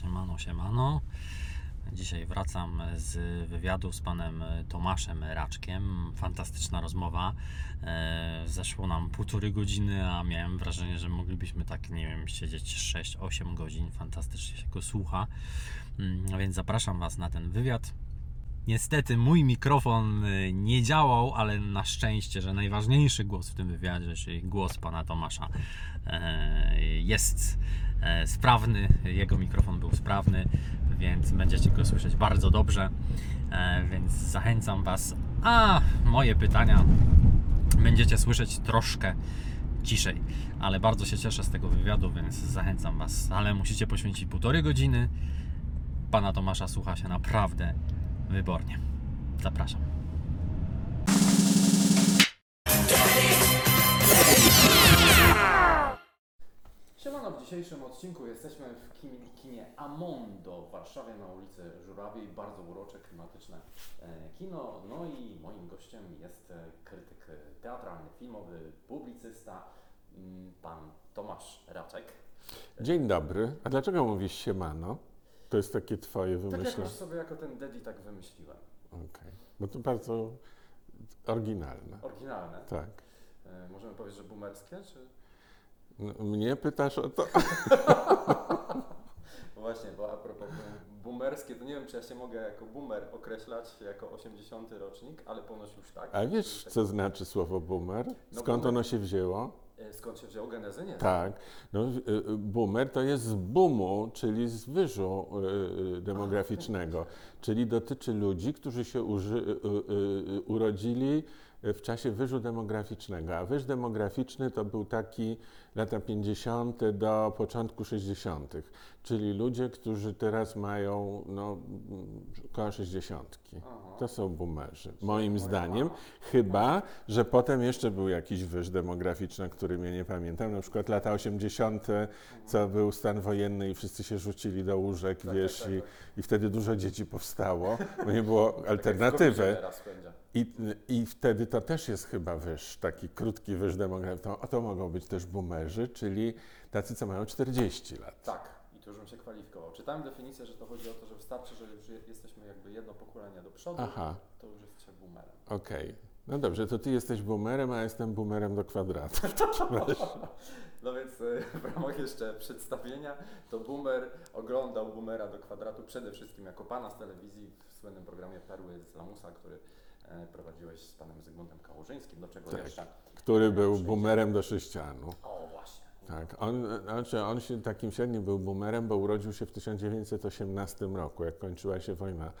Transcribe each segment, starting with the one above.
Siemano, siemano. Dzisiaj wracam z wywiadu z panem Tomaszem Raczkiem. Fantastyczna rozmowa. E, Zeszło nam półtorej godziny, a miałem wrażenie, że moglibyśmy tak, nie wiem, siedzieć 6-8 godzin. Fantastycznie się go słucha. Mm, A więc zapraszam Was na ten wywiad. Niestety mój mikrofon y, nie działał, ale na szczęście, że najważniejszy głos w tym wywiadzie, czyli głos pana Tomasza, e, jest sprawny. Jego mikrofon był sprawny, więc będziecie go słyszeć bardzo dobrze. E, Więc zachęcam Was. A moje pytania będziecie słyszeć troszkę ciszej, ale bardzo się cieszę z tego wywiadu, więc zachęcam Was. Ale musicie poświęcić półtorej godziny. Pana Tomasza słucha się naprawdę wybornie. Zapraszam. Dzisiejszym odcinku jesteśmy w kinie, kinie Amondo w Warszawie na ulicy Żurawiej. Bardzo urocze, klimatyczne e, kino. No i moim gościem jest e, krytyk teatralny, filmowy, publicysta, mm, pan Tomasz Raczek. Dzień dobry. A dlaczego mówisz siemano? To jest takie twoje Tak wymyślenie. jakoś sobie jako ten Dedi tak wymyśliłem. Okej. Bo to bardzo oryginalne. Oryginalne. Tak. E, możemy powiedzieć, że boomerskie, czy... Mnie pytasz o to? No właśnie, bo a propos boom- boomerskie, to nie wiem, czy ja się mogę jako boomer określać, jako 80 rocznik, ale ponoć już tak. A wiesz, Tak. co znaczy słowo boomer? No, Skąd boomer. ono się wzięło? E, Skąd się wziął genezy? Nie. Tak. No, y, boomer to jest z boomu, czyli z wyżu y, demograficznego. Czyli dotyczy ludzi, którzy się uży, urodzili w czasie wyżu demograficznego. A wyż demograficzny to był taki lata 50. do początku 60., czyli ludzie, którzy teraz mają no, około 60. Aha. To są boomerzy, moim zdaniem. Chyba, że potem jeszcze był jakiś wyż demograficzny, który mnie nie pamiętam. Na przykład lata 80., co był stan wojenny i wszyscy się rzucili do łóżek, Tak, wiesz, tak, tak, i, tak. i wtedy dużo dzieci powstało, bo nie było Tak alternatywy. I, I wtedy to też jest chyba wyż, taki krótki wyż demograficzny. To, to mogą być też boomerzy, czyli tacy, co mają 40 lat. Tak, i tu już bym się kwalifikował. Czytałem definicję, że to chodzi o to, że wystarczy, że już je- jesteśmy jakby jedno pokolenie do przodu, Aha. to już jesteście boomerem. Okej. No dobrze, to ty jesteś boomerem, a ja jestem boomerem do kwadratu. No więc e, w ramach jeszcze przedstawienia, to boomer oglądał boomera do kwadratu przede wszystkim jako pana z telewizji w słynnym programie Perły z Lamusa, który e, prowadziłeś z panem Zygmuntem Kałużyńskim, do czego Tak. jeszcze... Który był boomerem do sześcianu. Tak, on, znaczy on się takim średnim był boomerem, bo urodził się w 1918 roku, jak kończyła się wojna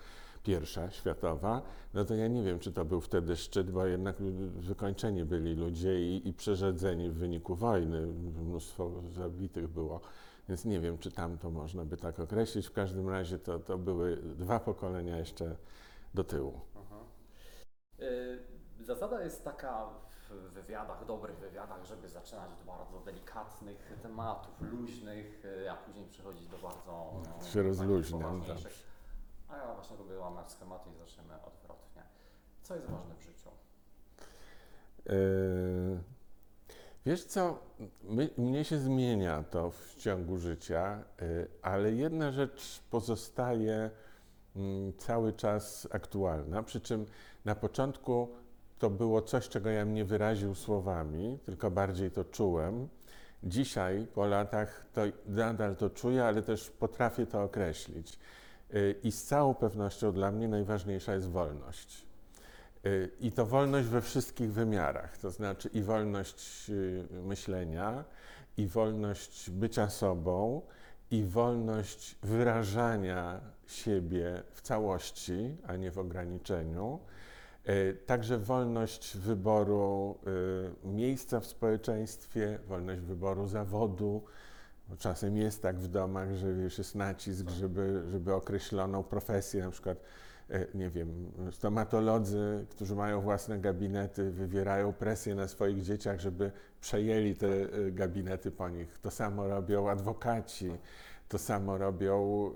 pierwsza światowa. No to ja nie wiem, czy to był wtedy szczyt, bo jednak wykończeni byli ludzie i, i przerzedzeni w wyniku wojny. Mnóstwo zabitych było. Więc nie wiem, czy tam to można by tak określić. W każdym razie to, to były dwa pokolenia jeszcze do tyłu. Aha. Y, Zasada jest taka w wywiadach, dobrych wywiadach, żeby zaczynać od bardzo delikatnych tematów, luźnych, y, a później przechodzić do bardzo no, się takich rozluźniam, poważniejszych. dobrze. A ja właśnie lubię łamać schematy i zaczniemy odwrotnie. Co jest ważne w życiu? Yy, Wiesz co, my, mnie się zmienia to w ciągu życia, yy, ale jedna rzecz pozostaje mm, cały czas aktualna, przy czym na początku to było coś, czego ja nie wyraził słowami, tylko bardziej to czułem. Dzisiaj, po latach, to nadal to czuję, ale też potrafię to określić. Yy, I z całą pewnością dla mnie najważniejsza jest wolność. Y, I to wolność we wszystkich wymiarach, to znaczy i wolność y, myślenia, i wolność bycia sobą, i wolność wyrażania siebie w całości, a nie w ograniczeniu. Y, Także wolność wyboru y, miejsca w społeczeństwie, wolność wyboru zawodu. Czasem jest tak w domach, że wiesz, jest nacisk, żeby, żeby określoną profesję, na przykład e, nie wiem, stomatolodzy, którzy mają własne gabinety, wywierają presję na swoich dzieciach, żeby przejęli te e, gabinety po nich. To samo robią adwokaci, to samo robią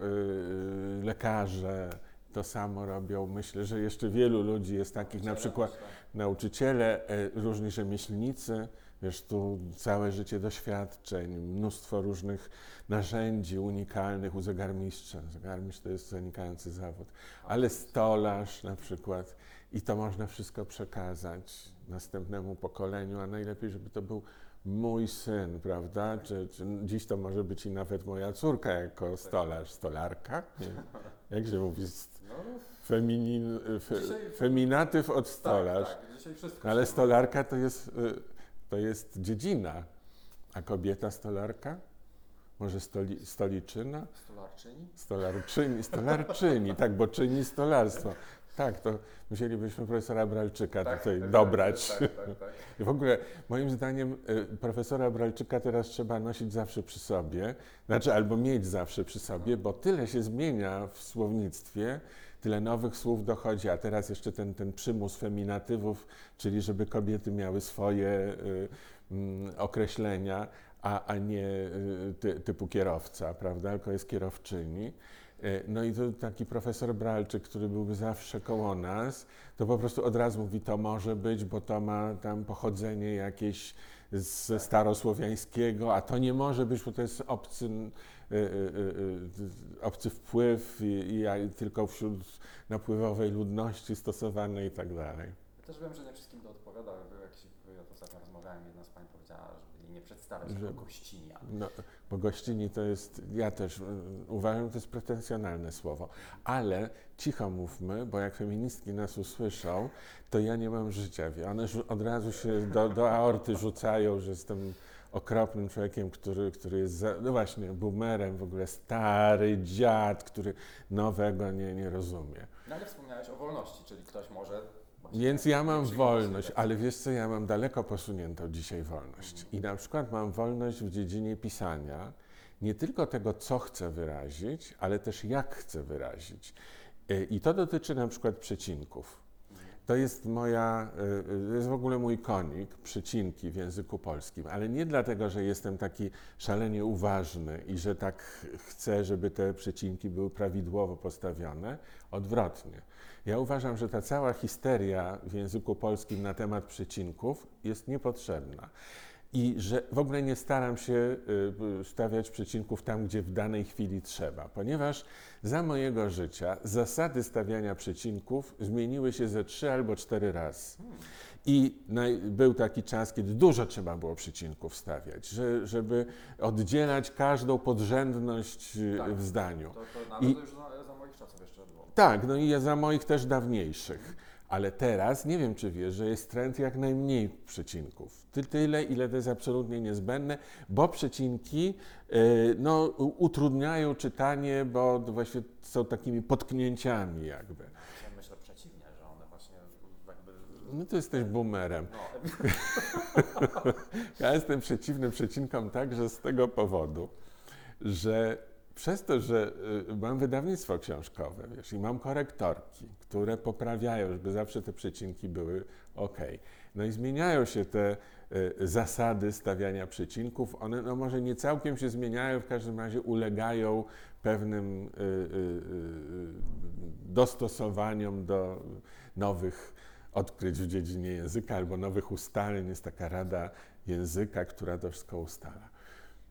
lekarze, to samo robią, myślę, że jeszcze wielu ludzi jest takich, na przykład nauczyciele, e, różni rzemieślnicy, Wiesz, tu całe życie doświadczeń, mnóstwo różnych narzędzi unikalnych u zegarmistrza. Zegarmistrz to jest zanikający zawód, ale stolarz na przykład. I to można wszystko przekazać następnemu pokoleniu, a najlepiej, żeby to był mój syn, prawda? Czy, czy dziś to może być i nawet moja córka jako stolarz, stolarka? Nie? Jak się mówi? No, Feminin, fe, Dzisiaj- feminatyw od stolarz. Tak, tak, dzisiaj wszystko. Ale stolarka to jest, y, to jest dziedzina, a kobieta stolarka? Może stoli, stoliczyna? Stolarczyni? Stolarczyni, stolarczyni, tak, bo czyni stolarstwo. Tak, to musielibyśmy profesora Bralczyka tutaj dobrać. Tak, tak, tak, tak. I w ogóle moim zdaniem y, profesora Bralczyka teraz trzeba nosić zawsze przy sobie, znaczy albo mieć zawsze przy sobie, bo tyle się zmienia w słownictwie, tyle nowych słów dochodzi, a teraz jeszcze ten, ten przymus feminatywów, czyli żeby kobiety miały swoje y, mm, określenia, a, a nie y, ty, typu kierowca, prawda, tylko jest kierowczyni. Y, No i to taki profesor Bralczyk, który byłby zawsze koło nas, to po prostu od razu mówi, to może być, bo to ma tam pochodzenie jakieś ze starosłowiańskiego, a to nie może być, bo to jest obcy, y, y, y, y, obcy wpływ i, i tylko wśród napływowej ludności stosowane i tak dalej. Też wiem, że nie wszystkim to odpowiada, ale jak się ja to ostatnio rozmawiałem, jedna z pań powiedziała, żeby nie przedstawiać Że- jako gościnia. No, bo gościni to jest, ja też y, uważam, to jest pretensjonalne słowo, ale cicho mówmy, bo jak feministki nas usłyszą, to ja nie mam życia. One od razu się do, do aorty rzucają, że jestem okropnym człowiekiem, który, który jest, za, no właśnie, boomerem, w ogóle stary dziad, który nowego nie, nie rozumie. No ale wspomniałeś o wolności, czyli ktoś może... Więc ja mam wolność, ale wiesz co, ja mam daleko posuniętą dzisiaj wolność. I na przykład mam wolność w dziedzinie pisania, nie tylko tego, co chcę wyrazić, ale też jak chcę wyrazić. Y, I to dotyczy na przykład przecinków. To jest moja, y, y, to jest w ogóle mój konik, przecinki w języku polskim, ale nie dlatego, że jestem taki szalenie uważny i że tak chcę, żeby te przecinki były prawidłowo postawione. Odwrotnie. Ja uważam, że ta cała histeria w języku polskim na temat przecinków jest niepotrzebna. I że w ogóle nie staram się y, stawiać przecinków tam, gdzie w danej chwili trzeba, ponieważ za mojego życia zasady stawiania przecinków zmieniły się ze trzy albo cztery razy. I był taki czas, kiedy dużo trzeba było przecinków stawiać, że, żeby oddzielać każdą podrzędność y, Tak. w zdaniu. To, to nawet I- już za moich czasów jeszcze było. Tak, no i ja za moich też dawniejszych. Ale teraz nie wiem, czy wiesz, że jest trend jak najmniej przecinków. Ty, tyle, ile to jest absolutnie niezbędne, bo przecinki y, no, utrudniają czytanie, bo właśnie są takimi potknięciami jakby. Ja myślę przeciwnie, że one właśnie jakby... No to jesteś boomerem. No, Ja jestem przeciwny przecinkom także z tego powodu, że przez to, że y, mam wydawnictwo książkowe, wiesz, i mam korektorki, które poprawiają, żeby zawsze te przecinki były ok. No i zmieniają się te y, zasady stawiania przecinków. One no może nie całkiem się zmieniają, w każdym razie ulegają pewnym y, dostosowaniom do nowych odkryć w dziedzinie języka albo nowych ustaleń. Jest taka rada języka, która to wszystko ustala.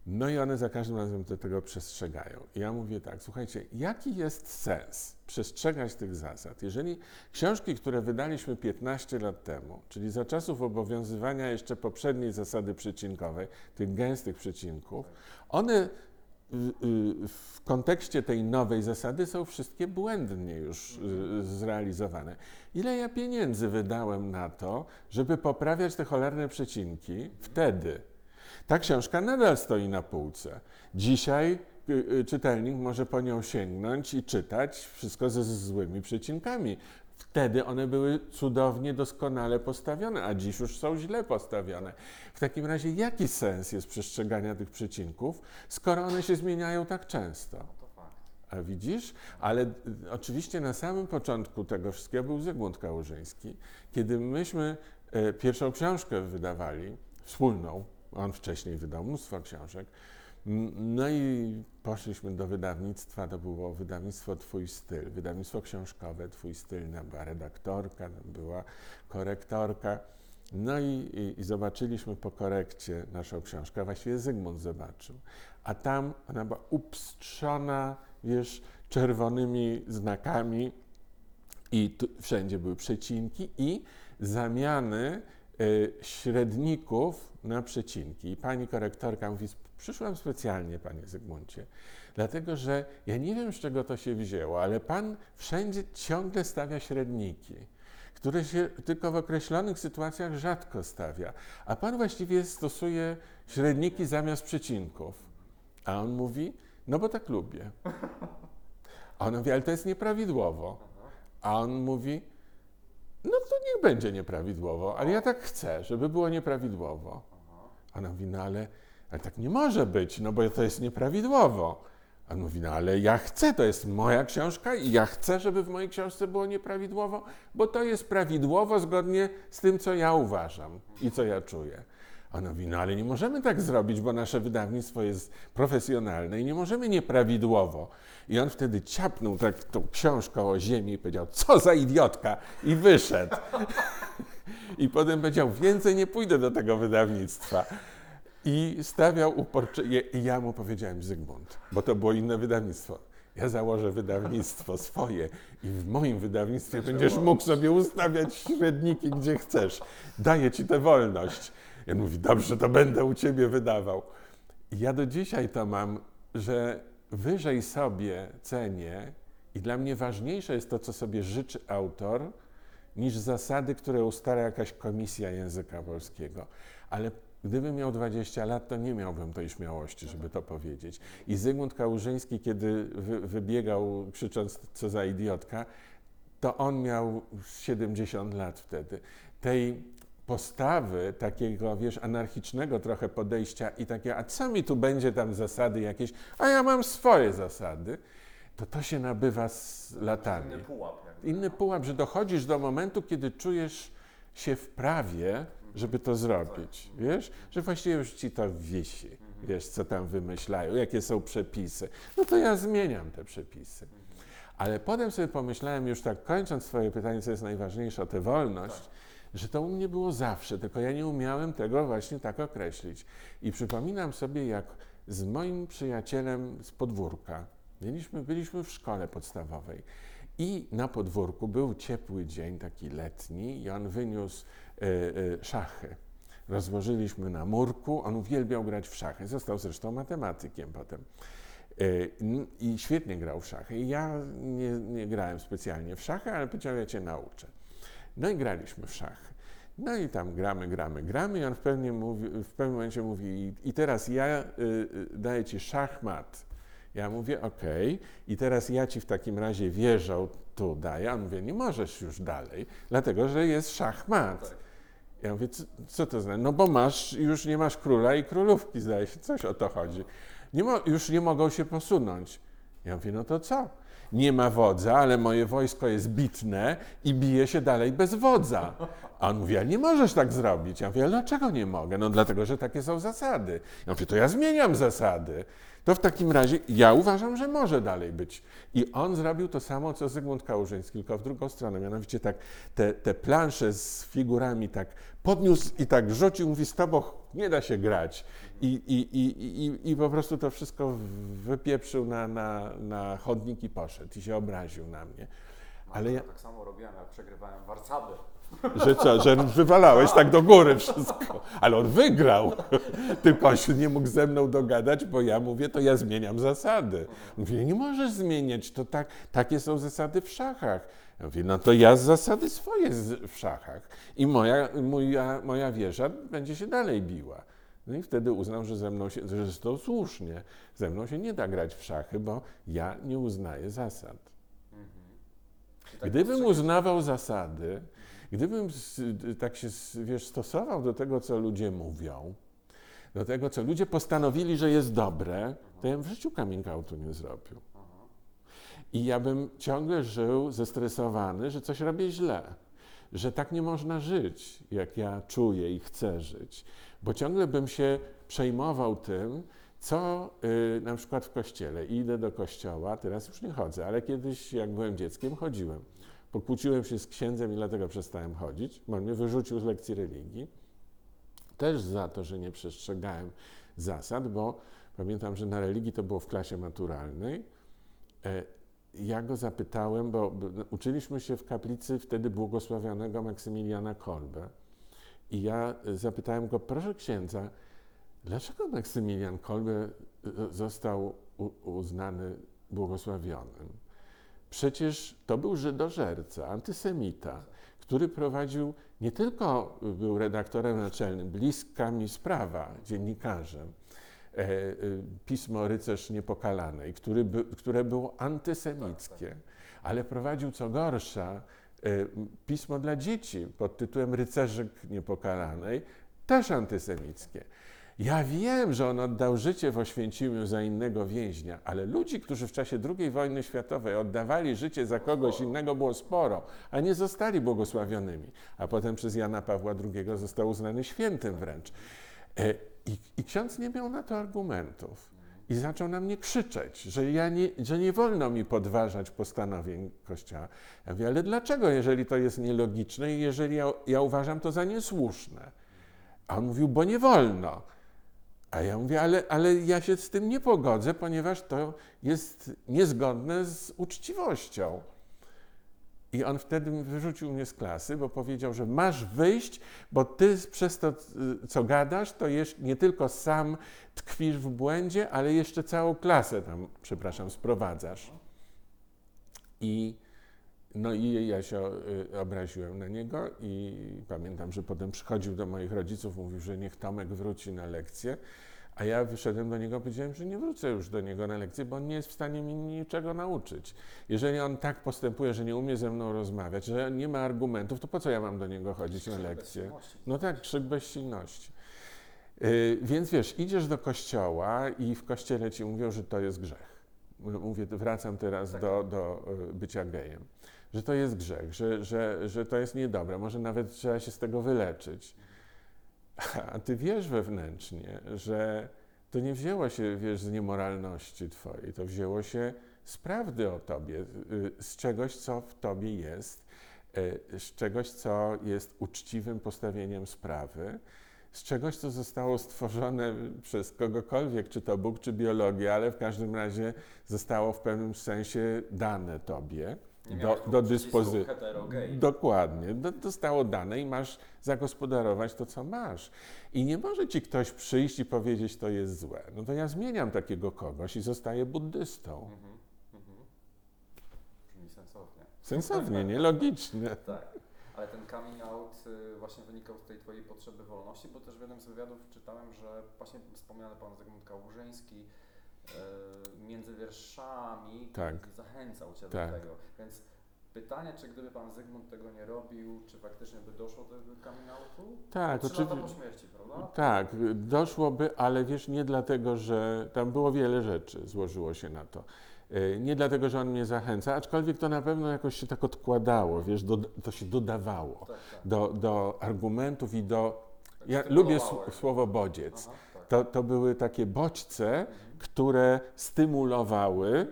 No i one za każdym razem do tego przestrzegają. I ja mówię tak, słuchajcie, jaki jest sens przestrzegać tych zasad, jeżeli książki, które wydaliśmy 15 lat temu, czyli za czasów obowiązywania jeszcze poprzedniej zasady przecinkowej, tych gęstych przecinków, one y, y, w kontekście tej nowej zasady są wszystkie błędnie już y, zrealizowane. Ile ja pieniędzy wydałem na to, żeby poprawiać te cholerne przecinki wtedy? Ta książka nadal stoi na półce. Dzisiaj y, y, czytelnik może po nią sięgnąć i czytać wszystko ze złymi przecinkami. Wtedy one były cudownie, doskonale postawione, a dziś już są źle postawione. W takim razie jaki sens jest przestrzegania tych przecinków, skoro one się zmieniają tak często? no. A widzisz? Ale y, oczywiście na samym początku tego wszystkiego był Zygmunt Kałużyński. Kiedy myśmy pierwszą książkę wydawali, wspólną, on wcześniej wydał mnóstwo książek, no i poszliśmy do wydawnictwa, to było wydawnictwo Twój Styl, wydawnictwo książkowe Twój Styl, tam była redaktorka, tam była korektorka. No i, i, i zobaczyliśmy po korekcie naszą książkę, a właściwie Zygmunt zobaczył. A tam ona była upstrzona, wiesz, czerwonymi znakami i tu, wszędzie były przecinki i zamiany średników na przecinki. I pani korektorka mówi, przyszłam specjalnie, panie Zygmuncie, dlatego że ja nie wiem, z czego to się wzięło, ale pan wszędzie ciągle stawia średniki które się tylko w określonych sytuacjach rzadko stawia. A pan właściwie stosuje średniki zamiast przecinków. A on mówi, no bo tak lubię. A ona mówi, ale to jest nieprawidłowo. A on mówi, no to niech będzie nieprawidłowo, ale ja tak chcę, żeby było nieprawidłowo. A ona mówi, no ale, ale tak nie może być, no bo to jest nieprawidłowo. A on mówi, no ale ja chcę, to jest moja książka i ja chcę, żeby w mojej książce było nieprawidłowo, bo to jest prawidłowo zgodnie z tym, co ja uważam i co ja czuję. A on mówi, no ale nie możemy tak zrobić, bo nasze wydawnictwo jest profesjonalne i nie możemy nieprawidłowo. I on wtedy ciapnął tak tą książką o ziemi i powiedział, co za idiotka i wyszedł. I potem powiedział, więcej nie pójdę do tego wydawnictwa. I stawiał uporczy... I ja mu powiedziałem, Zygmunt, bo to było inne wydawnictwo. Ja założę wydawnictwo swoje i w moim wydawnictwie będziesz mógł sobie ustawiać średniki, gdzie chcesz. Daję ci tę wolność. Ja mówi, dobrze, to będę u ciebie wydawał. I ja do dzisiaj to mam, że wyżej sobie cenię i dla mnie ważniejsze jest to, co sobie życzy autor, niż zasady, które ustala jakaś komisja języka polskiego. Ale gdybym miał 20 lat, to nie miałbym tej śmiałości, żeby to powiedzieć. I Zygmunt Kałużyński, kiedy wy, wybiegał krzycząc, co za idiotka, to on miał 70 lat wtedy. Tej postawy takiego, wiesz, anarchicznego trochę podejścia i takie, a co mi tu będzie tam zasady jakieś, a ja mam swoje zasady, to to się nabywa z latami. Inny pułap. Inny pułap, że dochodzisz do momentu, kiedy czujesz się w prawie, żeby to zrobić, wiesz, że właściwie już ci to wisi, wiesz, co tam wymyślają, jakie są przepisy. No to ja zmieniam te przepisy. Ale potem sobie pomyślałem, już tak kończąc swoje pytanie, co jest najważniejsze, o tę wolność, że to u mnie było zawsze, tylko ja nie umiałem tego właśnie tak określić. I przypominam sobie, jak z moim przyjacielem z podwórka, mieliśmy, byliśmy w szkole podstawowej i na podwórku był ciepły dzień, taki letni, i on wyniósł e, e, szachy. Rozłożyliśmy na murku, on uwielbiał grać w szachy, został zresztą matematykiem potem. E, I świetnie grał w szachy. Ja nie, nie grałem specjalnie w szachy, ale powiedział, ja cię nauczę. No i graliśmy w szachy. No i tam gramy, gramy, gramy i on w, pewnie mówi, w pewnym momencie mówi "I- teraz ja y, y, daję ci szachmat. Ja mówię okej i teraz ja ci w takim razie wieżą tu daję. A on mówi nie możesz już dalej, dlatego że jest szachmat. Tak. Ja mówię, co, co to znaczy? No bo masz, już nie masz króla i królówki, zdaje się, coś o to chodzi. Nie już nie mogą się posunąć. Ja mówię, no to co? Nie ma wodza, ale moje wojsko jest bitne i bije się dalej bez wodza. A on mówi, ale nie możesz tak zrobić. Ja mówię, ale dlaczego nie mogę? No dlatego, że takie są zasady. Ja mówię, to ja zmieniam zasady. To w takim razie ja uważam, że może dalej być. I on zrobił to samo, co Zygmunt Kałużyński, tylko w drugą stronę. Mianowicie tak te, te plansze z figurami tak podniósł i tak rzucił, mówi, z tobą nie da się grać. I, i, i, i, i po prostu to wszystko wypieprzył na, na, na chodnik i poszedł. I się obraził na mnie. Ale ja, Tak samo robiłem, jak przegrywałem Warszawy. że co, że wywalałeś tak do góry wszystko. Ale on wygrał. Tylko się nie mógł ze mną dogadać, bo ja mówię, to ja zmieniam zasady. Mówię, nie możesz zmieniać, to tak, takie są zasady w szachach. Ja mówię, no to ja zasady swoje z, w szachach. I moja, moja, moja wieża będzie się dalej biła. No i wtedy uznał, że ze mną się, że to słusznie, ze mną się nie da grać w szachy, bo ja nie uznaję zasad. I tak Gdybym uznawał zasady, gdybym tak się wiesz, stosował do tego, co ludzie mówią, do tego, co ludzie postanowili, że jest dobre, to ja bym w życiu coming outu nie zrobił. I ja bym ciągle żył zestresowany, że coś robię źle, że tak nie można żyć, jak ja czuję i chcę żyć, bo ciągle bym się przejmował tym, co y, na przykład w kościele. Idę do kościoła, teraz już nie chodzę, ale kiedyś, jak byłem dzieckiem, chodziłem. Pokłóciłem się z księdzem i dlatego przestałem chodzić, bo mnie wyrzucił z lekcji religii. Też za to, że nie przestrzegałem zasad, bo pamiętam, że na religii to było w klasie maturalnej. E, Ja go zapytałem, bo uczyliśmy się w kaplicy wtedy błogosławionego Maksymiliana Kolbe. I ja e, zapytałem go, proszę księdza, dlaczego Maksymilian Kolbe e, został uznany błogosławionym? Przecież to był żydożerca, antysemita, który prowadził, nie tylko był redaktorem naczelnym, bliska mi sprawa, dziennikarzem, pismo Rycerz Niepokalanej, który by, które było antysemickie, ale prowadził co gorsza e, pismo dla dzieci pod tytułem Rycerzek Niepokalanej, też antysemickie. Ja wiem, że on oddał życie w Oświęcimiu za innego więźnia, ale ludzi, którzy w czasie II wojny światowej oddawali życie za kogoś innego było sporo, a nie zostali błogosławionymi. A potem przez Jana Pawła II został uznany świętym wręcz. I, I ksiądz nie miał na to argumentów. I zaczął na mnie krzyczeć, że, ja nie, że nie wolno mi podważać postanowień Kościoła. Ja mówię, ale dlaczego, jeżeli to jest nielogiczne i jeżeli ja, ja uważam to za niesłuszne? A on mówił, bo nie wolno. A ja mówię, ale, ale ja się z tym nie pogodzę, ponieważ to jest niezgodne z uczciwością. I on wtedy wyrzucił mnie z klasy, bo powiedział, że masz wyjść, bo ty przez to, y, co gadasz, to jeszcze nie tylko sam tkwisz w błędzie, ale jeszcze całą klasę tam, przepraszam, sprowadzasz. I no i ja się y, obraziłem na niego i pamiętam, że potem przychodził do moich rodziców, mówił, że niech Tomek wróci na lekcję, a ja wyszedłem do niego i powiedziałem, że nie wrócę już do niego na lekcję, bo on nie jest w stanie mi niczego nauczyć. Jeżeli on tak postępuje, że nie umie ze mną rozmawiać, że nie ma argumentów, to po co ja mam do niego chodzić na lekcję? No tak, krzyk bezsilności. Yy, więc wiesz, idziesz do kościoła i w kościele ci mówią, że to jest grzech. Mówię, wracam teraz Tak. do, do y, bycia gejem. Że to jest grzech, że, że, że to jest niedobre, może nawet trzeba się z tego wyleczyć. A ty wiesz wewnętrznie, że to nie wzięło się, wiesz, z niemoralności twojej, to wzięło się z prawdy o tobie, y, z czegoś, co w tobie jest, y, z czegoś, co jest uczciwym postawieniem sprawy, z czegoś, co zostało stworzone przez kogokolwiek, czy to Bóg, czy biologia, ale w każdym razie zostało w pewnym sensie dane tobie Nie do, do dyspozycji. Dokładnie. Do, zostało dane i masz zagospodarować to, co masz. I nie może ci ktoś przyjść i powiedzieć, to jest złe. No to ja zmieniam takiego kogoś i zostaję buddystą. Mhm, mhm. Brzmi sensownie. Sensownie, nielogiczne. Tak. Ale ten coming out y, właśnie wynikał z tej Twojej potrzeby wolności, bo też w jednym z wywiadów czytałem, że właśnie wspomniany Pan Zygmunt Kałużyński między wierszami Tak. zachęcał Cię Tak. do tego. Więc pytanie, czy gdyby Pan Zygmunt tego nie robił, czy faktycznie by doszło do tego coming? Tak, Trzy lata po oczywiście. śmierci, prawda? Tak, doszłoby, ale wiesz, nie dlatego, że tam było wiele rzeczy, złożyło się na to. Y, Nie dlatego, że on mnie zachęca, aczkolwiek to na pewno jakoś się tak odkładało, wiesz, do, to się dodawało Tak, tak. do, do argumentów i do. Tak Ja lubię słowo bodziec. Aha, tak. To, to były takie bodźce, Mhm. Które stymulowały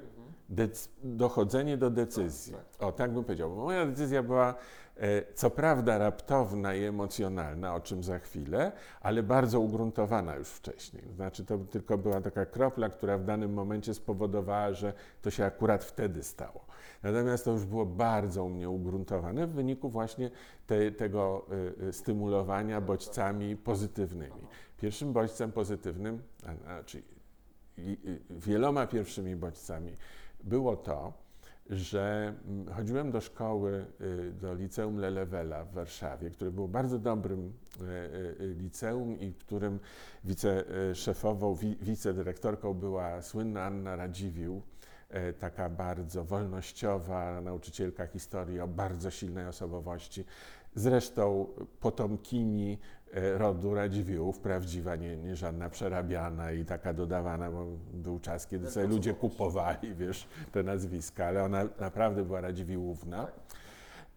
dochodzenie do decyzji. Tak, tak. O, tak bym powiedział. Bo moja decyzja była e, co prawda raptowna i emocjonalna, o czym za chwilę, ale bardzo ugruntowana już wcześniej. Znaczy to tylko była taka kropla, która w danym momencie spowodowała, że to się akurat wtedy stało. Natomiast to już było bardzo u mnie ugruntowane w wyniku właśnie te, tego y, y, stymulowania bodźcami pozytywnymi. Pierwszym bodźcem pozytywnym, a, znaczy i, i, wieloma pierwszymi bodźcami było to, że mm, chodziłem do szkoły, y, do liceum Lelewela w Warszawie, które było bardzo dobrym y, y, liceum i którym wiceszefową, wi, wicedyrektorką była słynna Anna Radziwiłł, e, taka bardzo wolnościowa nauczycielka historii o bardzo silnej osobowości. Zresztą potomkini rodu Radziwiłłów, prawdziwa, nie, nie żadna przerabiana i taka dodawana, bo był czas, kiedy sobie ludzie kupowali, wiesz, te nazwiska, ale ona naprawdę była Radziwiłłówna. Tak.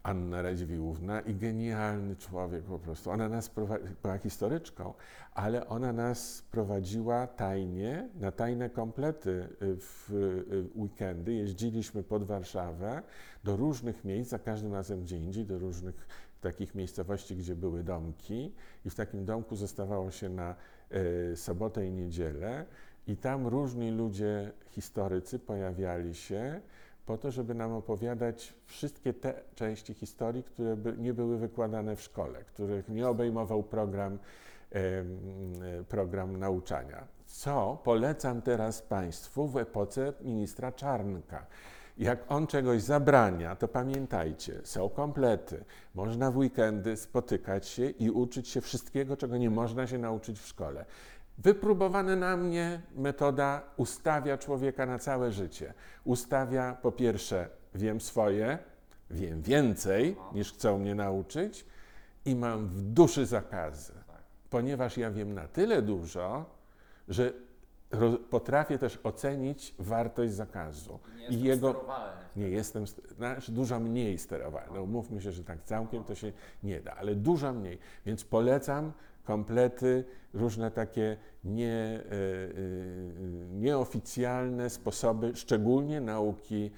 Anna Radziwiłłówna i genialny człowiek po prostu. Ona nas prowadzi, była historyczką, ale ona nas prowadziła tajnie, na tajne komplety y, w y, weekendy. Jeździliśmy pod Warszawę do różnych miejsc, za każdym razem gdzie indziej, do różnych takich miejscowości, gdzie były domki i w takim domku zostawało się na y, sobotę i niedzielę i tam różni ludzie, historycy pojawiali się po to, żeby nam opowiadać wszystkie te części historii, które by nie były wykładane w szkole, których nie obejmował program, e, program nauczania. Co polecam teraz Państwu w epoce ministra Czarnka. Jak on czegoś zabrania, to pamiętajcie, są komplety. Można w weekendy spotykać się i uczyć się wszystkiego, czego nie można się nauczyć w szkole. Wypróbowana na mnie metoda ustawia człowieka na całe życie. Ustawia po pierwsze, wiem swoje, wiem więcej niż chcą mnie nauczyć i mam w duszy zakazy, ponieważ ja wiem na tyle dużo, że potrafię też ocenić wartość zakazu Nie i jestem jego sterowalny. nie jestem, st- znaczy dużo mniej sterowalny. No, umówmy się, że tak całkiem to się nie da, ale dużo mniej. Więc polecam komplety, różne takie nie, e, e, nieoficjalne sposoby, szczególnie nauki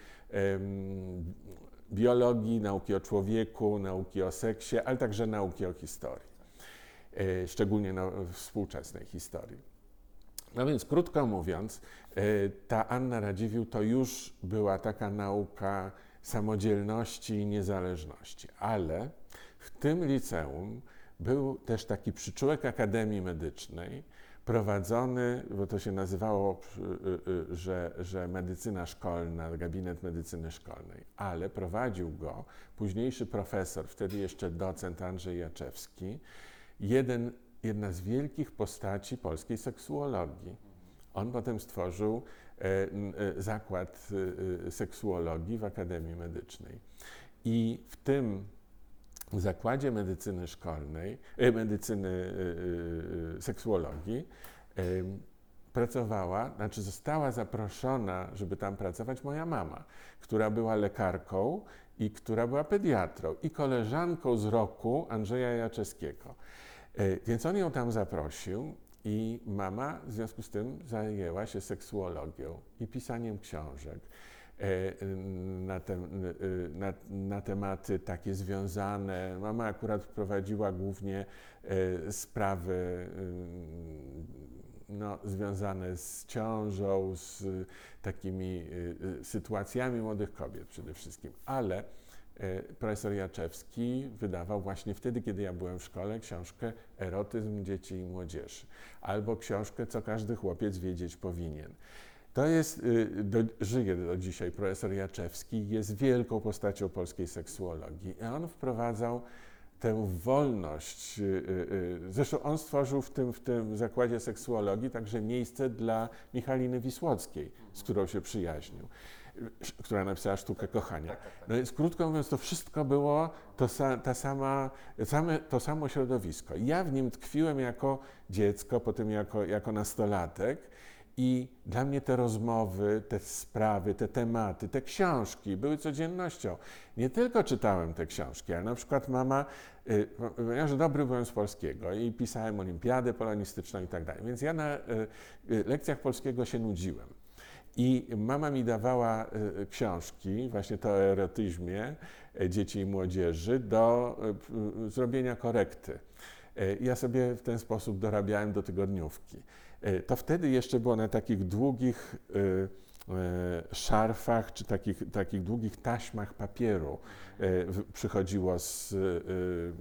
biologii, nauki o człowieku, nauki o seksie, ale także nauki o historii, e, szczególnie na współczesnej historii. No więc krótko mówiąc, e, ta Anna Radziwiłł to już była taka nauka samodzielności i niezależności, ale w tym liceum był też taki przyczółek Akademii Medycznej, prowadzony, bo to się nazywało, y, y, że, że medycyna szkolna, gabinet medycyny szkolnej, ale prowadził go późniejszy profesor, wtedy jeszcze docent Andrzej Jaczewski, jeden, jedna z wielkich postaci polskiej seksuologii. On potem stworzył e, e, zakład e, seksuologii w Akademii Medycznej. I w tym zakładzie medycyny szkolnej, medycyny seksuologii, pracowała, znaczy została zaproszona, żeby tam pracować moja mama, która była lekarką i która była pediatrą i koleżanką z roku Andrzeja Jaczewskiego. E, Więc on ją tam zaprosił i mama w związku z tym zajęła się seksuologią i pisaniem książek e, na, tem, y, na, na tematy takie związane. Mama akurat prowadziła głównie e, sprawy y, no, związane z ciążą, z takimi sytuacjami młodych kobiet przede wszystkim, ale e, profesor Jaczewski wydawał właśnie wtedy, kiedy ja byłem w szkole, książkę Erotyzm dzieci i młodzieży, albo książkę Co każdy chłopiec wiedzieć powinien. To jest, y, do, żyje do dzisiaj profesor Jaczewski, jest wielką postacią polskiej seksuologii. I on wprowadzał tę wolność. y, y. Zresztą on stworzył w tym, w tym zakładzie seksuologii także miejsce dla Michaliny Wisłockiej, z którą się przyjaźnił, która napisała Sztukę Kochania. Tak, tak, tak. No więc krótko mówiąc, to wszystko było to, sa, ta sama, same, to samo środowisko. Ja w nim tkwiłem jako dziecko, potem jako, jako nastolatek i dla mnie te rozmowy, te sprawy, te tematy, te książki były codziennością. Nie tylko czytałem te książki, ale na przykład mama, y, ponieważ dobry byłem z polskiego i pisałem olimpiadę polonistyczną i tak dalej, więc ja na y, y, lekcjach polskiego się nudziłem. I mama mi dawała y, książki, właśnie to o erotyzmie y, dzieci i młodzieży, do y, y, zrobienia korekty. Y, Ja sobie w ten sposób dorabiałem do tygodniówki. Y, To wtedy jeszcze było na takich długich y, y, szarfach, czy takich, takich długich taśmach papieru y, przychodziło z y, y,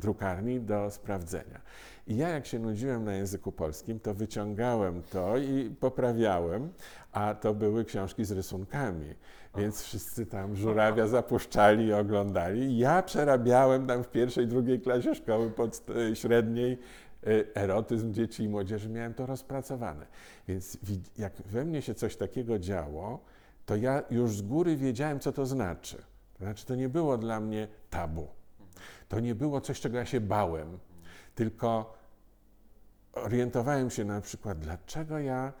drukarni do sprawdzenia. I ja jak się nudziłem na języku polskim, to wyciągałem to i poprawiałem, a to były książki z rysunkami, więc wszyscy tam żurawia zapuszczali i oglądali. Ja przerabiałem tam w pierwszej, drugiej klasie szkoły podst- średniej y, erotyzm dzieci i młodzieży, miałem to rozpracowane. Więc jak we mnie się coś takiego działo, to ja już z góry wiedziałem, co to znaczy. To znaczy, to nie było dla mnie tabu. To nie było coś, czego ja się bałem, tylko orientowałem się na przykład, dlaczego ja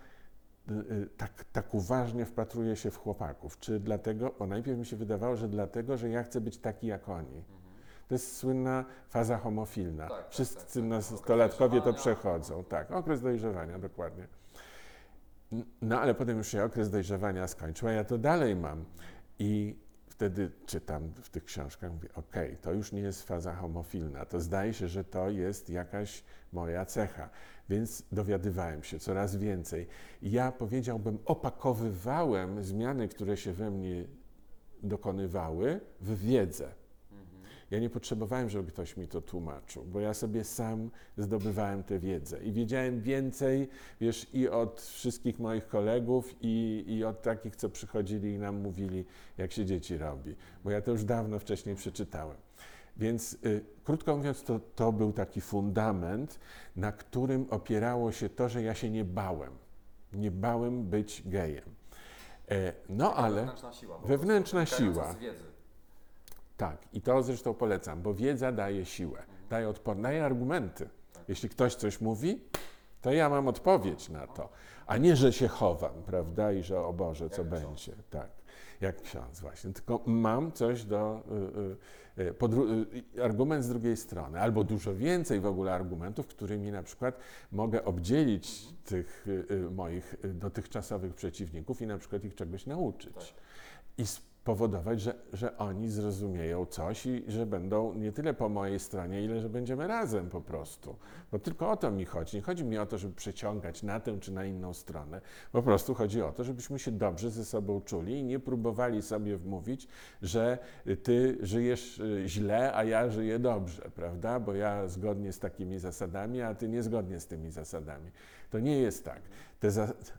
tak, tak uważnie wpatruję się w chłopaków? Czy dlatego, bo najpierw mi się wydawało, że dlatego, że ja chcę być taki jak oni. To jest słynna faza homofilna. Mhm. Tak, tak, Wszyscy tak, tak. nastolatkowie to przechodzą. Tak, okres dojrzewania, dokładnie. No ale potem już się okres dojrzewania skończył, a ja to dalej mam. I wtedy czytam w tych książkach, mówię, okej, to już nie jest faza homofilna, to zdaje się, że to jest jakaś moja cecha. Więc dowiadywałem się coraz więcej. Ja powiedziałbym, opakowywałem zmiany, które się we mnie dokonywały, w wiedzę. Ja nie potrzebowałem, żeby ktoś mi to tłumaczył, bo ja sobie sam zdobywałem tę wiedzę i wiedziałem więcej, wiesz, i od wszystkich moich kolegów, i, i od takich, co przychodzili i nam mówili, jak się dzieci robi, bo ja to już dawno wcześniej przeczytałem. Więc y, krótko mówiąc, to, to był taki fundament, na którym opierało się to, że ja się nie bałem. Nie bałem być gejem. E, no ale. Wewnętrzna siła. Wewnętrzna siła. Tak, i to zresztą polecam, bo wiedza daje siłę, daje odpor, daje argumenty. Jeśli ktoś coś mówi, to ja mam odpowiedź na to, a nie, że się chowam, prawda, i że o Boże, co będzie. Tak, jak ksiądz właśnie, tylko mam coś do, y, y, y, argument z drugiej strony, albo dużo więcej w ogóle argumentów, którymi na przykład mogę obdzielić tych moich dotychczasowych przeciwników i na przykład ich czegoś nauczyć i spowodować, że, że oni zrozumieją coś i że będą nie tyle po mojej stronie, ile że będziemy razem po prostu. Bo tylko o to mi chodzi. Nie chodzi mi o to, żeby przeciągać na tę czy na inną stronę. Po prostu chodzi o to, żebyśmy się dobrze ze sobą czuli i nie próbowali sobie wmówić, że ty żyjesz y, źle, a ja żyję dobrze, prawda? Bo ja zgodnie z takimi zasadami, a ty niezgodnie z tymi zasadami. To nie jest tak.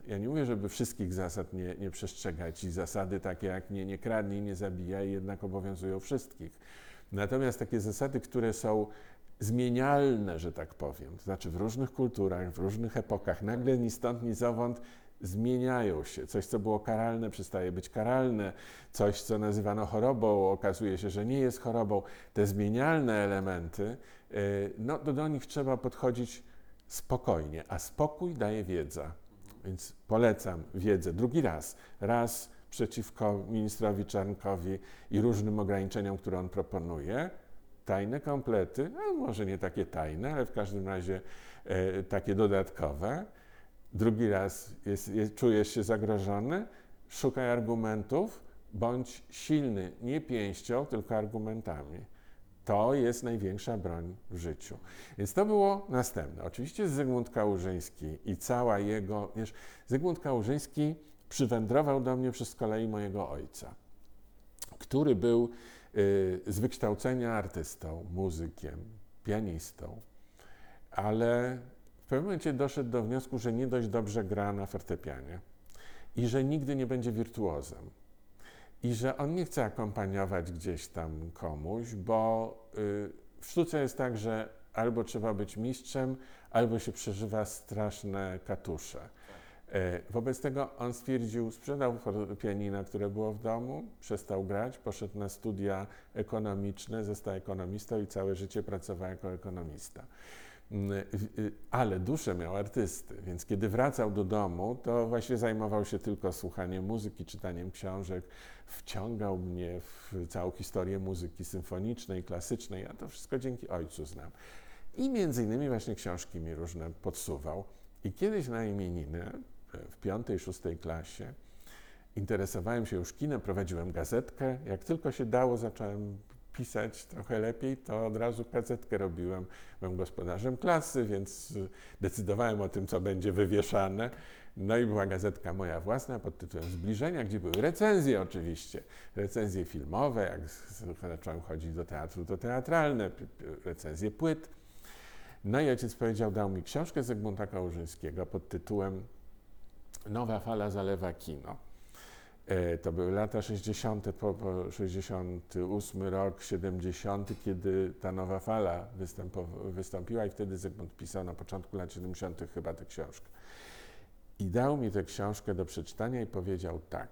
Ja nie mówię, żeby wszystkich zasad nie, nie przestrzegać i zasady takie jak nie, nie kradnij, nie zabijaj jednak obowiązują wszystkich. Natomiast takie zasady, które są zmienialne, że tak powiem, to znaczy w różnych kulturach, w różnych epokach, nagle ni stąd, ni zowąd zmieniają się. Coś, co było karalne, przestaje być karalne. Coś, co nazywano chorobą, okazuje się, że nie jest chorobą. Te zmienialne elementy, y, no to do nich trzeba podchodzić spokojnie, a spokój daje wiedza. Więc polecam wiedzę drugi raz. Raz przeciwko ministrowi Czarnkowi i różnym ograniczeniom, które on proponuje. Tajne komplety, no może nie takie tajne, ale w każdym razie e, takie dodatkowe. Drugi raz jest, jest, czujesz się zagrożony, szukaj argumentów, bądź silny nie pięścią, tylko argumentami. To jest największa broń w życiu. Więc to było następne. Oczywiście Zygmunt Kałużyński i cała jego, wiesz, Zygmunt Kałużyński przywędrował do mnie przez kolei mojego ojca, który był y, z wykształcenia artystą, muzykiem, pianistą, ale w pewnym momencie doszedł do wniosku, że nie dość dobrze gra na fortepianie i że nigdy nie będzie wirtuozem. I że on nie chce akompaniować gdzieś tam komuś, bo y, w sztuce jest tak, że albo trzeba być mistrzem, albo się przeżywa straszne katusze. E, Wobec tego on stwierdził, sprzedał pianina, które było w domu, przestał grać, poszedł na studia ekonomiczne, został ekonomistą i całe życie pracował jako ekonomista. Mm, w- y, Ale duszę miał artysty, więc kiedy wracał do domu, to właśnie zajmował się tylko słuchaniem muzyki, czytaniem książek, wciągał mnie w całą historię muzyki symfonicznej, klasycznej, a to wszystko dzięki ojcu znam. I między innymi właśnie książki mi różne podsuwał. I kiedyś na imieniny, w piątej, szóstej klasie, interesowałem się już kinem, prowadziłem gazetkę. Jak tylko się dało, zacząłem pisać trochę lepiej, to od razu gazetkę robiłem. Byłem gospodarzem klasy, więc decydowałem o tym, co będzie wywieszane. No i była gazetka moja własna pod tytułem Zbliżenia, gdzie były recenzje oczywiście. Recenzje filmowe, jak zacząłem chodzić do teatru, to teatralne, recenzje płyt. No i ojciec powiedział, dał mi książkę Zygmunta Kałużyńskiego pod tytułem Nowa fala zalewa kino. E, To były lata 60., po, po 68 rok, 70., kiedy ta nowa fala wystąpiła i wtedy Zygmunt pisał na początku lat 70. chyba tę książkę. I dał mi tę książkę do przeczytania i powiedział tak.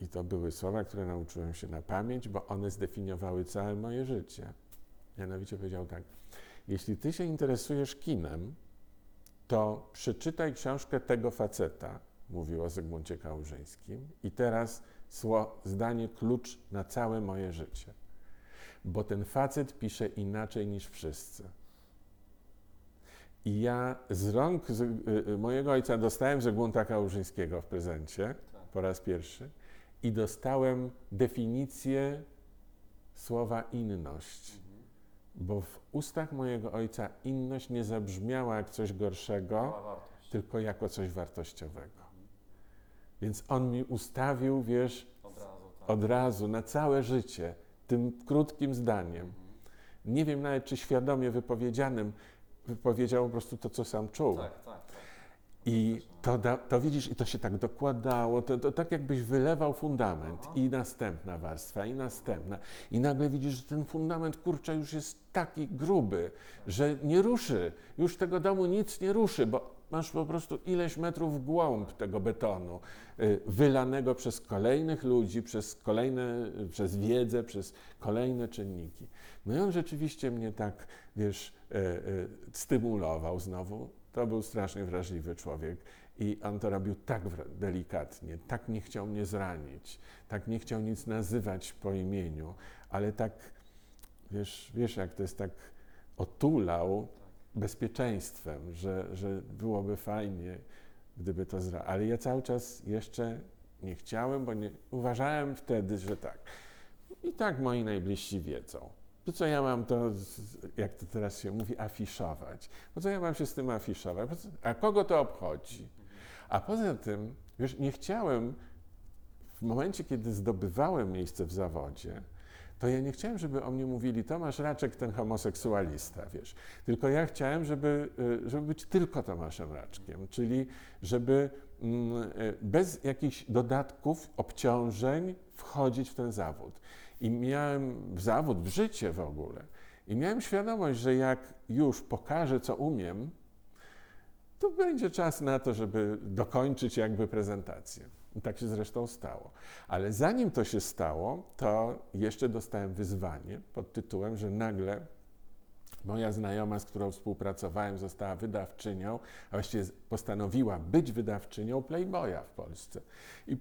I to były słowa, które nauczyłem się na pamięć, bo one zdefiniowały całe moje życie. Mianowicie powiedział tak. Jeśli ty się interesujesz kinem, to przeczytaj książkę tego faceta, mówił o Zygmuncie Kałużyńskim. I teraz zdanie klucz na całe moje życie. Bo ten facet pisze inaczej niż wszyscy. I ja z rąk y, y, mojego ojca dostałem Zygmunta Kałużyńskiego w prezencie Tak. po raz pierwszy i dostałem definicję słowa inność. Mhm. Bo w ustach mojego ojca inność nie zabrzmiała jak coś gorszego, tylko jako coś wartościowego. Więc on mi ustawił, wiesz, Od razu, tak. od razu na całe życie tym krótkim zdaniem. Nie wiem nawet, czy świadomie wypowiedzianym, wypowiedział po prostu to, co sam czuł. Tak, tak, tak. I to, da, to widzisz, i to się tak dokładało, to, to tak jakbyś wylewał fundament Aha. i następna warstwa, i następna. I nagle widzisz, że ten fundament, kurczę, już jest taki gruby, że nie ruszy, już tego domu nic nie ruszy, bo masz po prostu ileś metrów w głąb tego betonu, y, wylanego przez kolejnych ludzi, przez kolejne, przez wiedzę, przez kolejne czynniki. No i on rzeczywiście mnie tak, wiesz, e, e, stymulował znowu. To był strasznie wrażliwy człowiek i on to robił tak delikatnie, tak nie chciał mnie zranić, tak nie chciał nic nazywać po imieniu, ale tak, wiesz, wiesz jak to jest, tak otulał bezpieczeństwem, że, że byłoby fajnie, gdyby to zra... Ale ja cały czas jeszcze nie chciałem, bo nie, uważałem wtedy, że tak. I tak moi najbliżsi wiedzą. To co ja mam to, jak to teraz się mówi, afiszować? Po co ja mam się z tym afiszować? A kogo to obchodzi? A poza tym, wiesz, nie chciałem, w momencie, kiedy zdobywałem miejsce w zawodzie, to ja nie chciałem, żeby o mnie mówili Tomasz Raczek, ten homoseksualista, wiesz. Tylko ja chciałem, żeby, y, żeby być tylko Tomaszem Raczkiem, czyli żeby mm, y, bez jakichś dodatków, obciążeń wchodzić w ten zawód. I miałem w zawód, w życie w ogóle. I miałem świadomość, że jak już pokażę, co umiem, to będzie czas na to, żeby dokończyć jakby prezentację. I tak się zresztą stało. Ale zanim to się stało, to jeszcze dostałem wyzwanie pod tytułem, że nagle moja znajoma, z którą współpracowałem, została wydawczynią, a właściwie postanowiła być wydawczynią Playboya w Polsce. I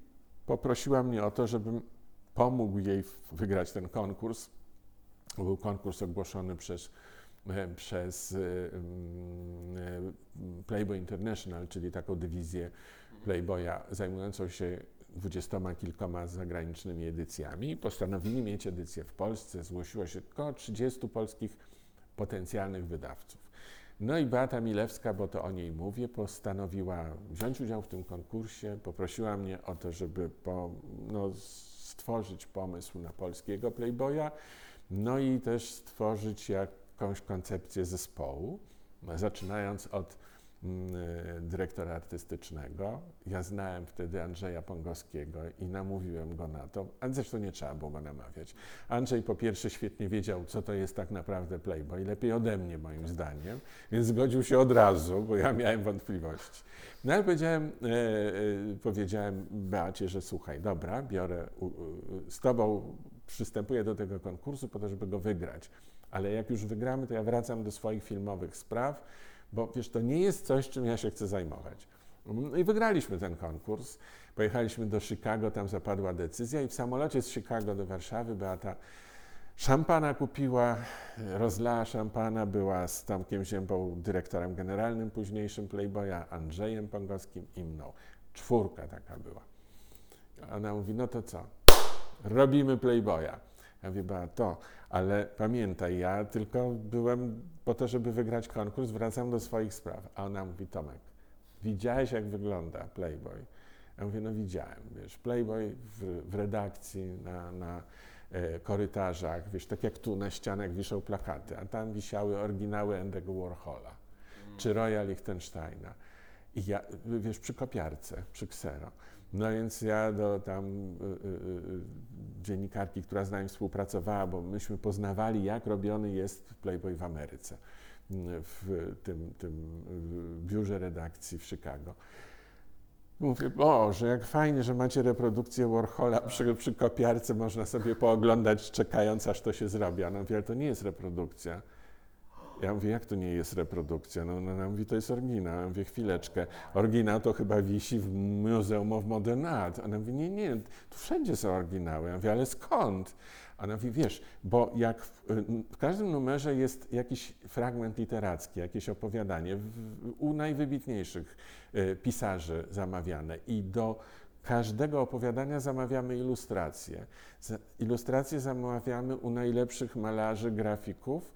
poprosiła mnie o to, żebym pomógł jej wygrać ten konkurs. Był konkurs ogłoszony przez, e, przez e, mm, e, Playboy International, czyli taką dywizję Playboya zajmującą się dwudziestoma kilkoma zagranicznymi edycjami. Postanowili mieć edycję w Polsce. Zgłosiło się około 30 polskich potencjalnych wydawców. No i Beata Milewska, bo to o niej mówię, postanowiła wziąć udział w tym konkursie. Poprosiła mnie o to, żeby po, no, stworzyć pomysł na polskiego Playboya, no i też stworzyć jakąś koncepcję zespołu, zaczynając od dyrektora artystycznego. Ja znałem wtedy Andrzeja Pongowskiego i namówiłem go na to, a zresztą nie trzeba było go namawiać. Andrzej po pierwsze świetnie wiedział, co to jest tak naprawdę Playboy, lepiej ode mnie moim zdaniem, więc zgodził się od razu, bo ja miałem wątpliwości. No ale powiedziałem, e, e, powiedziałem Beacie, że słuchaj, dobra, biorę, u, u, z tobą przystępuję do tego konkursu po to, żeby go wygrać, ale jak już wygramy, to ja wracam do swoich filmowych spraw, bo wiesz, to nie jest coś, czym ja się chcę zajmować. No I wygraliśmy ten konkurs. Pojechaliśmy do Chicago, tam zapadła decyzja i w samolocie z Chicago do Warszawy Beata szampana kupiła, rozlała szampana, była z Tomkiem Ziębą, dyrektorem generalnym późniejszym Playboya, Andrzejem Pongowskim i mną. Czwórka taka była. Ona mówi, no to co? Robimy Playboya. Ja mówię, to, ale pamiętaj, ja tylko byłem po to, żeby wygrać konkurs, wracam do swoich spraw. A ona mówi, Tomek, widziałeś jak wygląda Playboy? Ja mówię, no widziałem, wiesz, Playboy w, w redakcji, na, na e, korytarzach, wiesz, tak jak tu na ścianach wiszą plakaty, a tam wisiały oryginały Andy'ego Warhola czy Roya Lichtensteina. I ja, wiesz, przy kopiarce, przy ksero. No więc ja do tam y, y, y, dziennikarki, która z nami współpracowała, bo myśmy poznawali, jak robiony jest Playboy w Ameryce, y, w tym, tym biurze redakcji w Chicago. Mówię, Boże, jak fajnie, że macie reprodukcję Warhola przy, przy kopiarce, można sobie pooglądać, czekając, aż to się zrobi. A ona mówi, ale to nie jest reprodukcja. Ja mówię, jak to nie jest reprodukcja? No ona mówi, to jest oryginał. Ja mówię, chwileczkę, oryginał to chyba wisi w Museum of Modern Art. Ona mówi, nie, nie, tu wszędzie są oryginały. Ja mówię, ale skąd? Ona mówi, wiesz, bo jak w, w każdym numerze jest jakiś fragment literacki, jakieś opowiadanie w, u najwybitniejszych y, pisarzy zamawiane i do każdego opowiadania zamawiamy ilustracje. Za- Ilustracje zamawiamy u najlepszych malarzy, grafików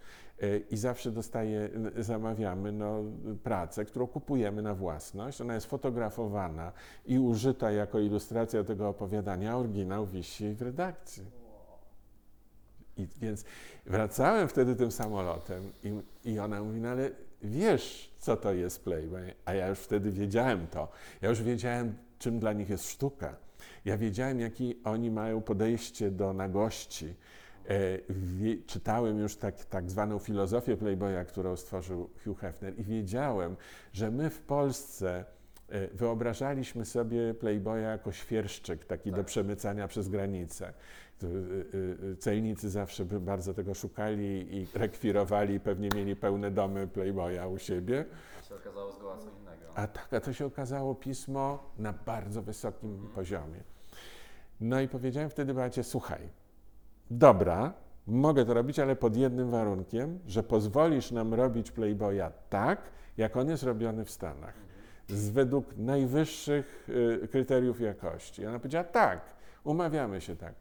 i zawsze dostaje, zamawiamy no, pracę, którą kupujemy na własność. Ona jest fotografowana i użyta jako ilustracja tego opowiadania, oryginał wisi w redakcji. I więc wracałem wtedy tym samolotem i, i ona mówi, no ale wiesz, co to jest Playboy? A ja już wtedy wiedziałem to. Ja już wiedziałem, czym dla nich jest sztuka. Ja wiedziałem, jakie oni mają podejście do nagości. E, czytałem już tak, tak zwaną filozofię Playboya, którą stworzył Hugh Hefner i wiedziałem, że my w Polsce e, wyobrażaliśmy sobie Playboya jako świerszczyk, taki do Tak. przemycania przez granicę. Y, Celnicy zawsze by bardzo tego szukali i rekwirowali, pewnie mieli pełne domy Playboya u siebie. się okazało zgoła co innego. A tak, a to się okazało pismo na bardzo wysokim poziomie. No i powiedziałem wtedy Beacie, słuchaj, dobra, mogę to robić, ale pod jednym warunkiem, że pozwolisz nam robić Playboya tak, jak on jest robiony w Stanach. Z według najwyższych y, kryteriów jakości. I ona powiedziała, tak, umawiamy się tak.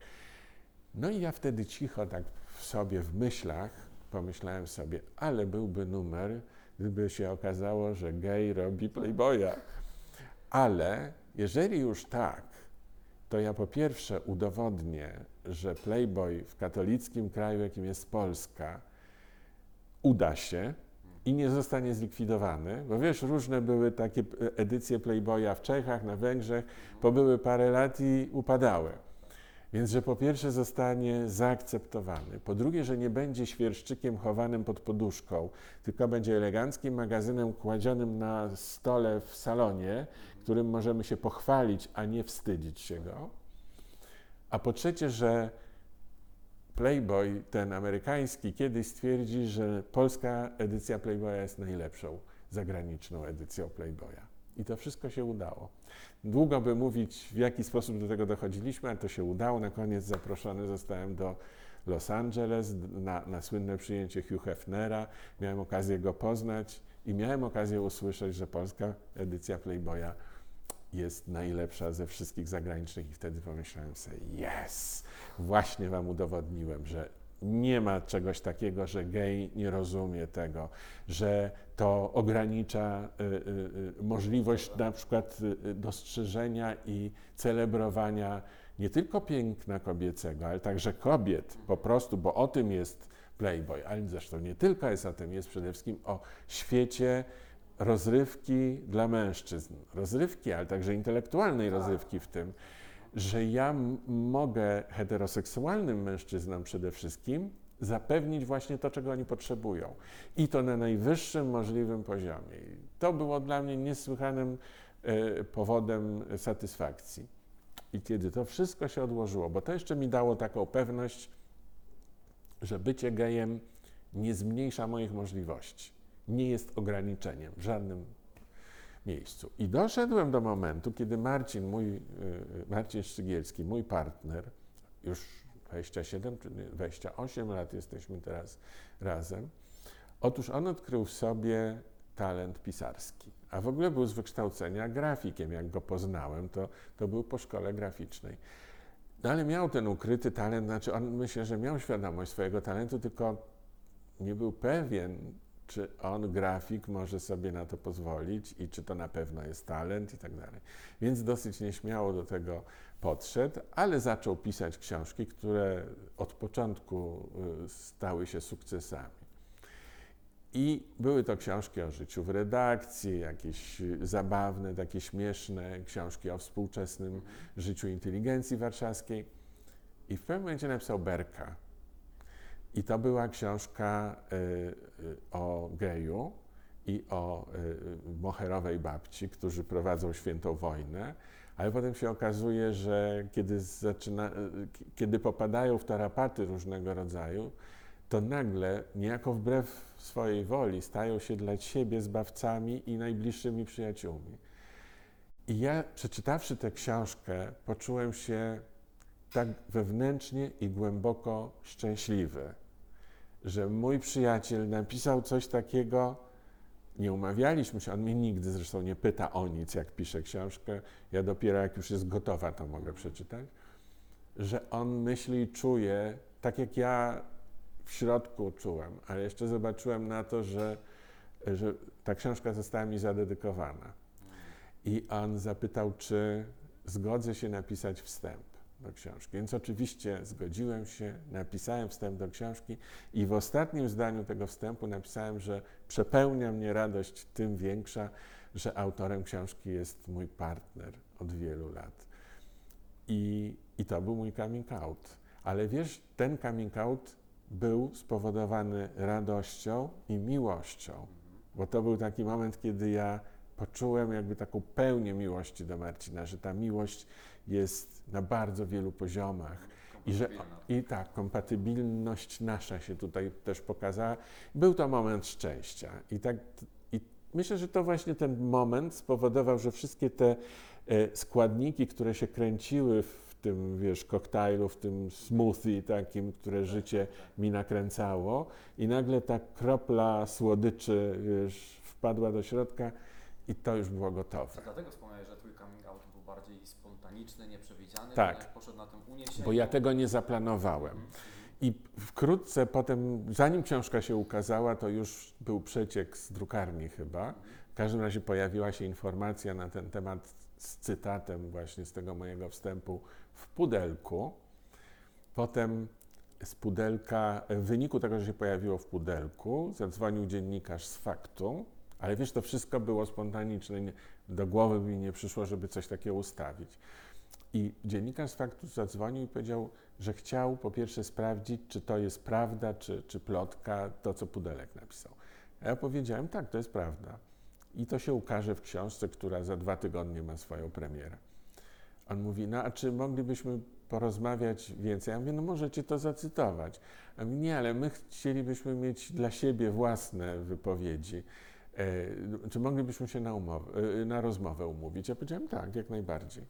No i ja wtedy cicho tak w sobie, w myślach, pomyślałem sobie, ale byłby numer, gdyby się okazało, że gej robi Playboya. Ale jeżeli już tak, to ja po pierwsze udowodnię, że Playboy w katolickim kraju, jakim jest Polska, uda się i nie zostanie zlikwidowany, bo wiesz, różne były takie edycje Playboya w Czechach, na Węgrzech, pobyły parę lat i upadały. Więc, że po pierwsze zostanie zaakceptowany, po drugie, że nie będzie świerszczykiem chowanym pod poduszką, tylko będzie eleganckim magazynem kładzionym na stole w salonie, którym możemy się pochwalić, a nie wstydzić się go. A po trzecie, że Playboy, ten amerykański, kiedyś stwierdzi, że polska edycja Playboya jest najlepszą zagraniczną edycją Playboya. I to wszystko się udało. Długo by mówić, w jaki sposób do tego dochodziliśmy, ale to się udało. Na koniec zaproszony zostałem do Los Angeles na, na słynne przyjęcie Hugh Hefnera. Miałem okazję go poznać i miałem okazję usłyszeć, że polska edycja Playboya jest najlepsza ze wszystkich zagranicznych i wtedy pomyślałem sobie, yes, właśnie wam udowodniłem, że nie ma czegoś takiego, że gej nie rozumie tego, że to ogranicza y, y, y, możliwość na przykład y, y, dostrzeżenia i celebrowania nie tylko piękna kobiecego, ale także kobiet po prostu, bo o tym jest Playboy, ale zresztą nie tylko jest o tym, jest przede wszystkim o świecie rozrywki dla mężczyzn. Rozrywki, ale także intelektualnej rozrywki w tym, że ja mogę heteroseksualnym mężczyznom przede wszystkim zapewnić właśnie to, czego oni potrzebują. I to na najwyższym możliwym poziomie. I to było dla mnie niesłychanym e, powodem satysfakcji. I kiedy to wszystko się odłożyło, bo to jeszcze mi dało taką pewność, że bycie gejem nie zmniejsza moich możliwości, nie jest ograniczeniem w żadnym miejscu. I doszedłem do momentu, kiedy Marcin, mój, y, Marcin Szczygielski, mój partner, już 27 czy nie, 28 lat jesteśmy teraz razem, otóż on odkrył w sobie talent pisarski, a w ogóle był z wykształcenia grafikiem. Jak go poznałem, to, to był po szkole graficznej. No ale miał ten ukryty talent, znaczy on myślę, że miał świadomość swojego talentu, tylko nie był pewien, czy on, grafik, może sobie na to pozwolić i czy to na pewno jest talent i tak dalej. Więc dosyć nieśmiało do tego podszedł, ale zaczął pisać książki, które od początku y, stały się sukcesami. I były to książki o życiu w redakcji, jakieś y, zabawne, takie śmieszne książki o współczesnym życiu inteligencji warszawskiej. I w pewnym momencie napisał Berka. I to była książka y, y, o geju i o y, moherowej babci, którzy prowadzą świętą wojnę, ale potem się okazuje, że kiedy, zaczyna, y, kiedy popadają w tarapaty różnego rodzaju, to nagle, niejako wbrew swojej woli, stają się dla siebie zbawcami i najbliższymi przyjaciółmi. I ja, przeczytawszy tę książkę, poczułem się tak wewnętrznie i głęboko szczęśliwy, że mój przyjaciel napisał coś takiego. Nie umawialiśmy się, on mnie nigdy zresztą nie pyta o nic, jak piszę książkę. Ja dopiero jak już jest gotowa, to mogę przeczytać. Że on myśli i czuje tak, jak ja w środku czułem, ale jeszcze zobaczyłem na to, że, że ta książka została mi zadedykowana. I on zapytał, czy zgodzę się napisać wstęp do książki. Więc oczywiście zgodziłem się, napisałem wstęp do książki i w ostatnim zdaniu tego wstępu napisałem, że przepełnia mnie radość tym większa, że autorem książki jest mój partner od wielu lat. I, i to był mój coming out. Ale wiesz, ten coming out był spowodowany radością i miłością, bo to był taki moment, kiedy ja poczułem jakby taką pełnię miłości do Marcina, że ta miłość jest na bardzo wielu poziomach. I, że. I tak, kompatybilność nasza się tutaj też pokazała. Był to moment szczęścia. I, tak, I myślę, że to właśnie ten moment spowodował, że wszystkie te e, składniki, które się kręciły w tym, wiesz, koktajlu, w tym smoothie takim, które życie mi nakręcało i nagle ta kropla słodyczy, wiesz, wpadła do środka i to już było gotowe. Dlatego wspomniałeś, że twój coming out był bardziej spontaniczny, nieprzewidziany, Tak. poszedł na tym uniesieniu. Bo ja tego nie zaplanowałem. Mhm. I wkrótce potem, zanim książka się ukazała, to już był przeciek z drukarni chyba. W każdym razie pojawiła się informacja na ten temat z cytatem właśnie z tego mojego wstępu w pudelku. Potem z pudelka, w wyniku tego, że się pojawiło w pudelku, zadzwonił dziennikarz z faktu, ale wiesz, to wszystko było spontaniczne. Do głowy mi nie przyszło, żeby coś takiego ustawić. I dziennikarz faktu zadzwonił i powiedział, że chciał po pierwsze sprawdzić, czy to jest prawda, czy, czy plotka, to co Pudelek napisał. A ja powiedziałem, tak, to jest prawda. I to się ukaże w książce, która za dwa tygodnie ma swoją premierę. On mówi, no a czy moglibyśmy porozmawiać więcej? Ja mówię, no możecie to zacytować. A mówi, nie, ale my chcielibyśmy mieć dla siebie własne wypowiedzi. E, czy moglibyśmy się na, umowę, e, na rozmowę umówić? Ja powiedziałem, tak, jak najbardziej.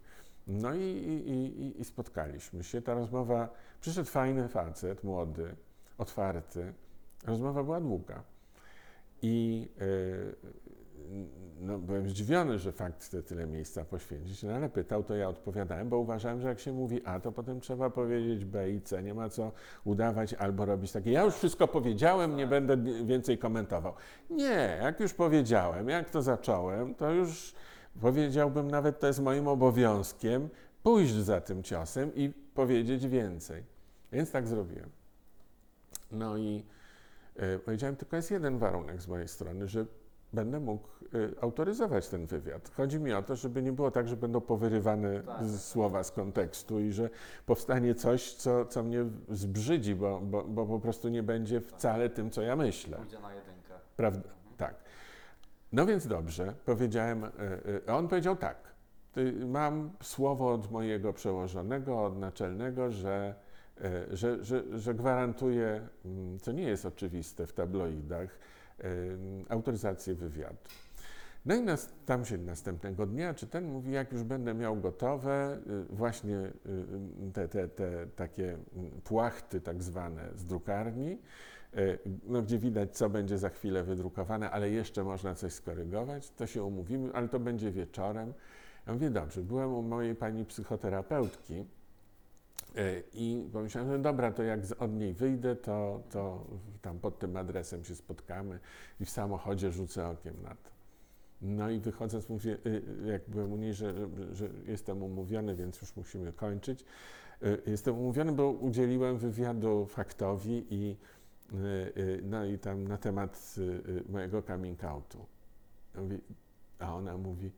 No i, i, i, spotkaliśmy się. Ta rozmowa, przyszedł fajny facet, młody, otwarty. Rozmowa była długa. I e, no, byłem zdziwiony, że fakt chce tyle miejsca poświęcić, no, ale pytał, to ja odpowiadałem, bo uważałem, że jak się mówi A, to potem trzeba powiedzieć B i C. Nie ma co udawać albo robić takie. Ja już wszystko powiedziałem, nie będę więcej komentował. Nie, jak już powiedziałem, jak to zacząłem, to już powiedziałbym nawet, to jest moim obowiązkiem pójść za tym ciosem i powiedzieć więcej. Więc tak zrobiłem. No i e, powiedziałem, tylko jest jeden warunek z mojej strony, że będę mógł e, autoryzować ten wywiad. Chodzi mi o to, żeby nie było tak, że będą powyrywane Tak. z słowa z kontekstu i że powstanie coś, co, co mnie zbrzydzi, bo, bo, bo po prostu nie będzie wcale tym, co ja myślę. Pójdzie na jedynkę. Prawda? Tak. No więc dobrze, powiedziałem, e, e, a on powiedział tak. Mam słowo od mojego przełożonego, od naczelnego, że, e, że, że, że gwarantuje, mm, co nie jest oczywiste w tabloidach, autoryzację wywiadu. No i nas, tam się następnego dnia, czy ten mówi, jak już będę miał gotowe, y, właśnie y, y, te, te, te takie mm, płachty tak zwane z drukarni, no, gdzie widać, co będzie za chwilę wydrukowane, ale jeszcze można coś skorygować, to się umówimy, ale to będzie wieczorem. Ja mówię, dobrze, byłem u mojej pani psychoterapeutki y, i pomyślałem, że dobra, to jak od niej wyjdę, to, to tam pod tym adresem się spotkamy i w samochodzie rzucę okiem na to. No i wychodząc mówię, y, y, jak byłem u niej, że, że- jestem umówiony, więc już musimy kończyć. Y, Jestem umówiony, bo udzieliłem wywiadu faktowi i, no i tam na temat y, y, mojego coming outu. Ja mówię, a ona mówi,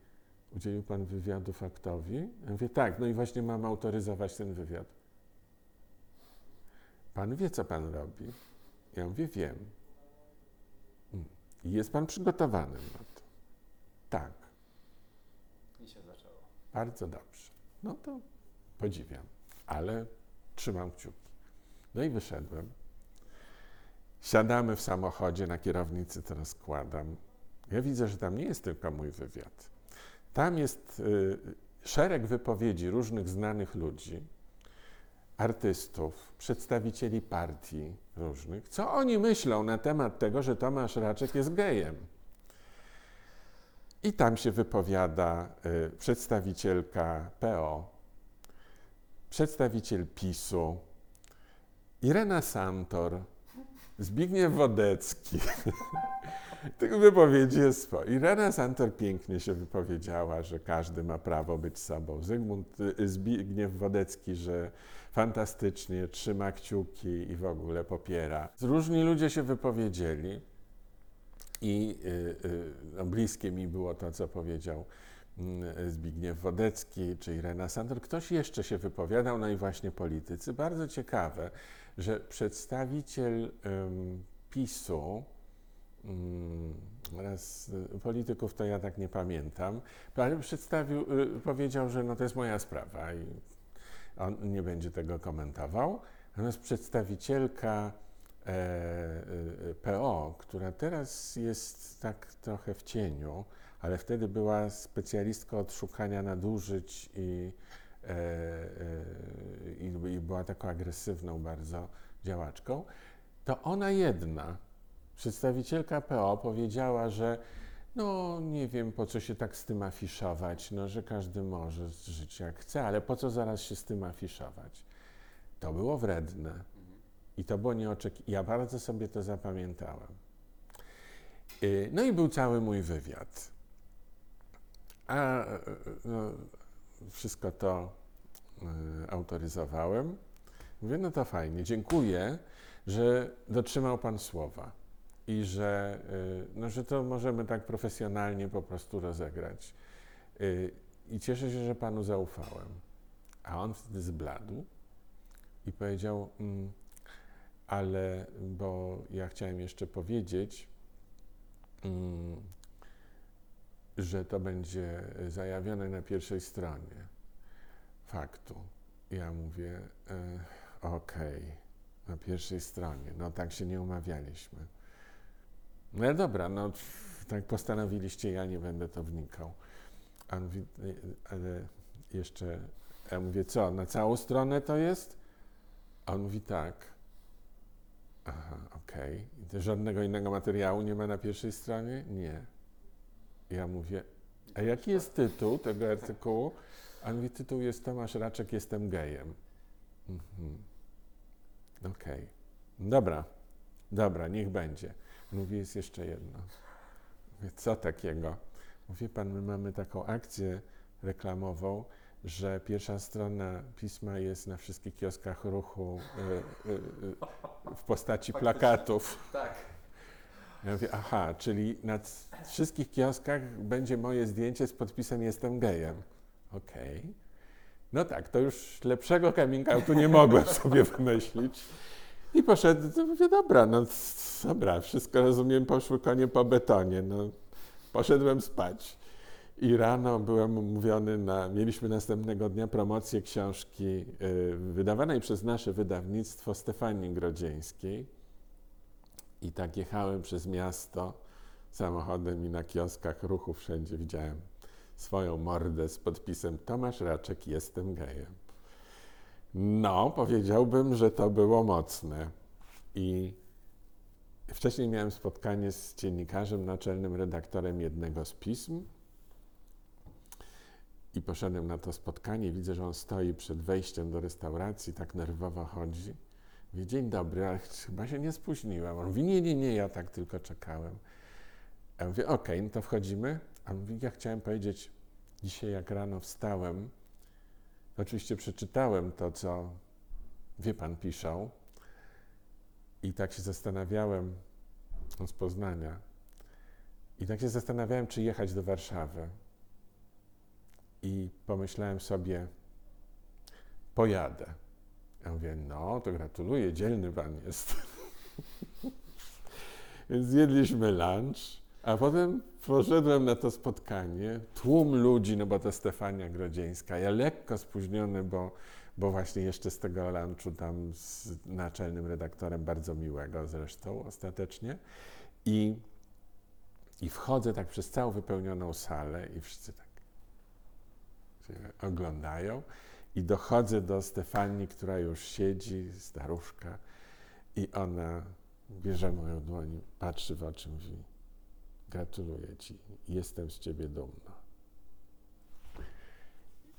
udzielił pan wywiadu faktowi? Ja mówię, tak, no i właśnie mam autoryzować ten wywiad. Pan wie, co pan robi? Ja mówię, wiem. Mm. I jest pan przygotowany na to? Tak, I się zaczęło. bardzo dobrze. No to podziwiam, ale trzymam kciuki. No i wyszedłem. Siadamy w samochodzie, na kierownicy to rozkładam. Ja widzę, że tam nie jest tylko mój wywiad. Tam jest y, szereg wypowiedzi różnych znanych ludzi, artystów, przedstawicieli partii różnych. Co oni myślą na temat tego, że Tomasz Raczek jest gejem? I tam się wypowiada y, przedstawicielka PO, przedstawiciel PiSu, Irena Santor, Zbigniew Wodecki. Tych wypowiedzi jest sporo. Irena Santor pięknie się wypowiedziała, że każdy ma prawo być sobą. Zygmunt y, Zbigniew Wodecki, że fantastycznie trzyma kciuki i w ogóle popiera. Różni ludzie się wypowiedzieli i y, y, no, bliskie mi było to, co powiedział mm, Zbigniew Wodecki czy Irena Santor. Ktoś jeszcze się wypowiadał, no i właśnie politycy. Bardzo ciekawe, że przedstawiciel PiSu, ym, teraz y, polityków to ja tak nie pamiętam, ale przedstawił, y, powiedział, że no to jest moja sprawa i on nie będzie tego komentował. Natomiast przedstawicielka e, e, PO, która teraz jest tak trochę w cieniu, ale wtedy była specjalistką od szukania nadużyć i, i, i była taką agresywną bardzo działaczką, to ona jedna, przedstawicielka PO, powiedziała, że no nie wiem, po co się tak z tym afiszować, no, że każdy może żyć jak chce, ale po co zaraz się z tym afiszować? To było wredne. I to było nieoczekiwane. Ja bardzo sobie to zapamiętałem. Y, No i był cały mój wywiad. A y, no, wszystko to autoryzowałem. Mówię, no to fajnie, dziękuję, że dotrzymał Pan słowa i że, y, no, że to możemy tak profesjonalnie po prostu rozegrać. Y, I cieszę się, że Panu zaufałem. A on wtedy zbladł i powiedział, mm, ale bo ja chciałem jeszcze powiedzieć, mm, że to będzie zajawione na pierwszej stronie faktu. Ja mówię, e, okej, na pierwszej stronie, no tak się nie umawialiśmy. No dobra, no tak postanowiliście, ja nie będę to wnikał. A on mówi, "Y, ale jeszcze, ja mówię, co, na całą stronę to jest? A on mówi, tak. Aha, okej. To Żadnego innego materiału nie ma na pierwszej stronie? Nie. Ja mówię, a jaki jest tytuł tego artykułu? A mówi, tytuł jest Tomasz Raczek, jestem gejem. Mhm. Okej. Dobra, dobra, niech będzie. Mówi, jest jeszcze jedno. Mówię, co takiego? Mówi pan, my mamy taką akcję reklamową, że pierwsza strona pisma jest na wszystkich kioskach ruchu y, y, y, w postaci plakatów. Tak. Ja mówię, aha, czyli na wszystkich kioskach będzie moje zdjęcie z podpisem Jestem gejem. Okej. No tak, to już lepszego coming outu nie mogłem sobie wymyślić. I poszedł, to mówię, dobra, no dobra, wszystko rozumiem, poszły konie po betonie. No, poszedłem spać. I rano byłem umówiony na, mieliśmy następnego dnia promocję książki y, wydawanej przez nasze wydawnictwo Stefanii Grodzieńskiej. I tak jechałem przez miasto samochodem i na kioskach ruchu wszędzie widziałem swoją mordę z podpisem Tomasz Raczek, jestem gejem. No, powiedziałbym, że to było mocne. I wcześniej miałem spotkanie z dziennikarzem, naczelnym redaktorem jednego z pism. I poszedłem na to spotkanie, widzę, że on stoi przed wejściem do restauracji, tak nerwowo chodzi. Mówię, dzień dobry, ale ch- chyba się nie spóźniłem. On mówi, nie, nie, nie, ja tak tylko czekałem. Ja mówię, okej, no to wchodzimy. A ja chciałem powiedzieć, dzisiaj jak rano wstałem, oczywiście przeczytałem to, co wie pan piszą i tak się zastanawiałem, on z Poznania, i tak się zastanawiałem, czy jechać do Warszawy. I pomyślałem sobie, pojadę. Ja mówię, no to gratuluję, dzielny pan jest. Więc zjedliśmy lunch, a potem poszedłem na to spotkanie. Tłum ludzi, no bo to Stefania Grodzieńska. Ja lekko spóźniony, bo bo właśnie jeszcze z tego lunchu tam z naczelnym redaktorem, bardzo miłego zresztą ostatecznie. I, I wchodzę tak przez całą wypełnioną salę i wszyscy tak się oglądają. I dochodzę do Stefanii, która już siedzi, staruszka, i ona bierze moją dłoń, patrzy w oczy, mówi: Gratuluję ci, jestem z ciebie dumna.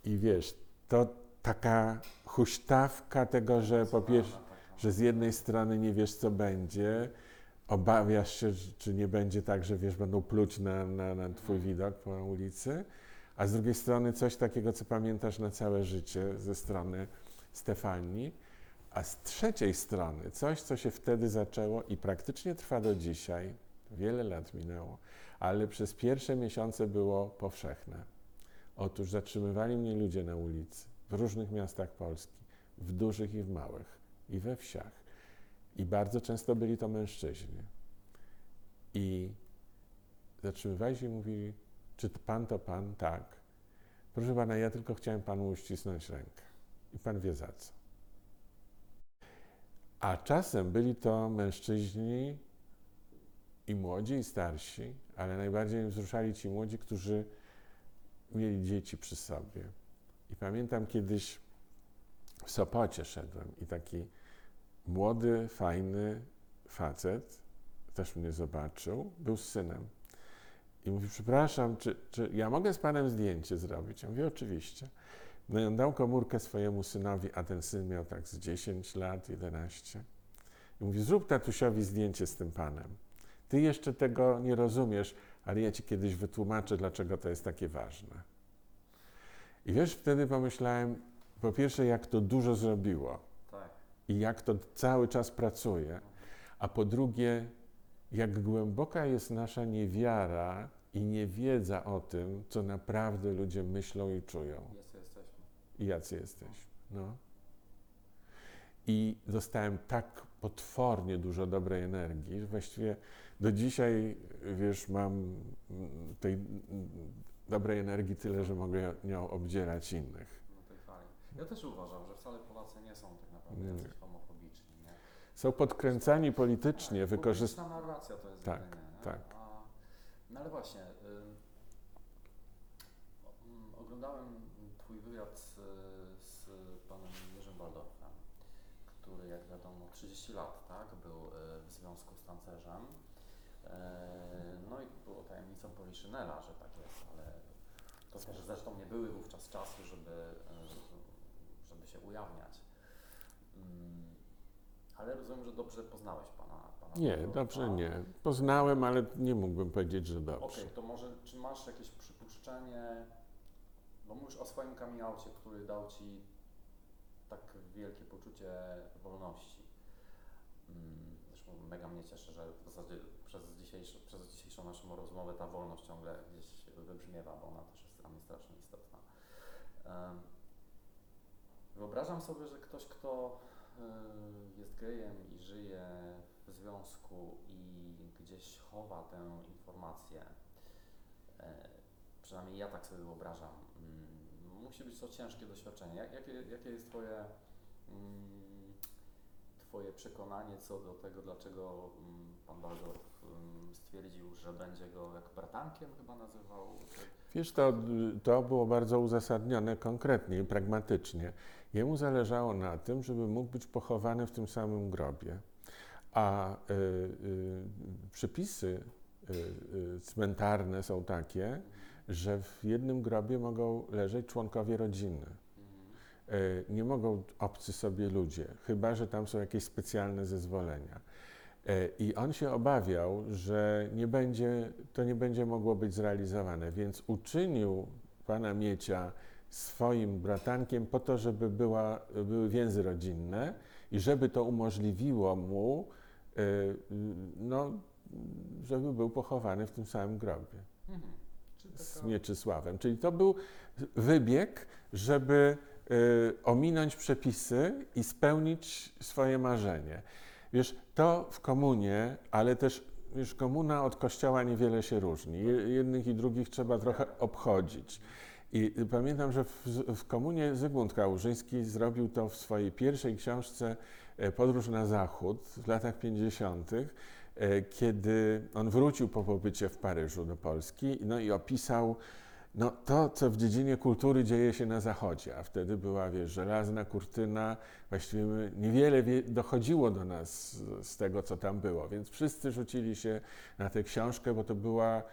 I wiesz, to taka huśtawka tego, że po pierwsze, że z jednej strony nie wiesz, co będzie, obawiasz się, czy nie będzie tak, że wiesz, będą pluć na, na, na twój widok po ulicy, a z drugiej strony coś takiego, co pamiętasz na całe życie ze strony Stefanii, a z trzeciej strony coś, co się wtedy zaczęło i praktycznie trwa do dzisiaj, wiele lat minęło, ale przez pierwsze miesiące było powszechne. Otóż zatrzymywali mnie ludzie na ulicy w różnych miastach Polski, w dużych i w małych, i we wsiach. I bardzo często byli to mężczyźni. I zatrzymywali się i mówili, czy pan to pan? Tak. Proszę pana, ja tylko chciałem panu uścisnąć rękę. I pan wie za co. A czasem byli to mężczyźni i młodzi, i starsi, ale najbardziej wzruszali ci młodzi, którzy mieli dzieci przy sobie. I pamiętam kiedyś w Sopocie szedłem i taki młody, fajny facet też mnie zobaczył, był z synem. I mówi, przepraszam, czy, czy ja mogę z panem zdjęcie zrobić? Ja mówię, oczywiście. No i on dał komórkę swojemu synowi, a ten syn miał tak z 10 lat, 11. I mówi, zrób tatusiowi zdjęcie z tym panem. Ty jeszcze tego nie rozumiesz, ale ja ci kiedyś wytłumaczę, dlaczego to jest takie ważne. I wiesz, wtedy pomyślałem, po pierwsze, jak to dużo zrobiło Tak. i jak to cały czas pracuje, a po drugie, jak głęboka jest nasza niewiara i niewiedza o tym, co naprawdę ludzie myślą i czują jesteśmy. i jacy jesteśmy. No. I dostałem tak potwornie dużo dobrej energii, że właściwie do dzisiaj, wiesz, mam tej dobrej energii tyle, że mogę nią obdzierać innych. Tej fali. Ja też uważam, że wcale Polacy nie są tak naprawdę Nie. jacyś homofobiczni. Nie? Są podkręcani politycznie, Tak, narracja to jest Tak, jedynie, nie? tak. A, no ale właśnie, y, oglądałem Twój wywiad z, z panem Jerzym Waldorfem, który jak wiadomo 30 lat tak, był y, w związku z tancerzem. E, No i było Poliszynela, że tak jest, ale to też zresztą nie były wówczas czasy, żeby, y, żeby się ujawniać. Mm, Ale rozumiem, że dobrze poznałeś pana. pana Nie, dobrze nie. Poznałem, ale nie mógłbym powiedzieć, że Okej, dobrze. to może czy masz jakieś przypuszczenie, bo mówisz o swoim coming który dał Ci tak wielkie poczucie wolności. Mm, Zresztą mega mnie cieszy, że w zasadzie przez, dzisiejszy, przez dzisiejszą naszą rozmowę ta wolność ciągle gdzieś wybrzmiewa, bo ona też jest dla mnie strasznie istotna. Wyobrażam sobie, że ktoś, kto y, jest gejem i żyje w związku i gdzieś chowa tę informację, e, przynajmniej ja tak sobie wyobrażam, mm, musi być to ciężkie doświadczenie. Jak, jakie, jakie jest Twoje, mm, twoje przekonanie co do tego, dlaczego mm, Pan Waldorf mm, stwierdził, że będzie go jak bratankiem chyba nazywał? Wiesz, to, to było bardzo uzasadnione konkretnie i pragmatycznie. Jemu zależało na tym, żeby mógł być pochowany w tym samym grobie. A y, y, przepisy y, y, cmentarne są takie, że w jednym grobie mogą leżeć członkowie rodziny. Y, Nie mogą obcy sobie ludzie, chyba że tam są jakieś specjalne zezwolenia. Y, I on się obawiał, że nie będzie, to nie będzie mogło być zrealizowane, więc uczynił pana Miecia swoim bratankiem po to, żeby była, były więzy rodzinne i żeby to umożliwiło mu, y, no, żeby był pochowany w tym samym grobie Mhm. Z Mieczysławem. Czyli to był wybieg, żeby ominąć przepisy i spełnić swoje marzenie. Wiesz, to w komunie, ale też wiesz, komuna od kościoła niewiele się różni. Je- Jednych i drugich trzeba trochę obchodzić. I y, pamiętam, że w, w komunie Zygmunt Kałużyński zrobił to w swojej pierwszej książce e, Podróż na Zachód w latach 50., e, kiedy on wrócił po pobycie w Paryżu do Polski no i opisał no, to, co w dziedzinie kultury dzieje się na Zachodzie, a wtedy była, wiesz, żelazna kurtyna, właściwie niewiele wie, dochodziło do nas z, tego, co tam było, więc wszyscy rzucili się na tę książkę, bo to była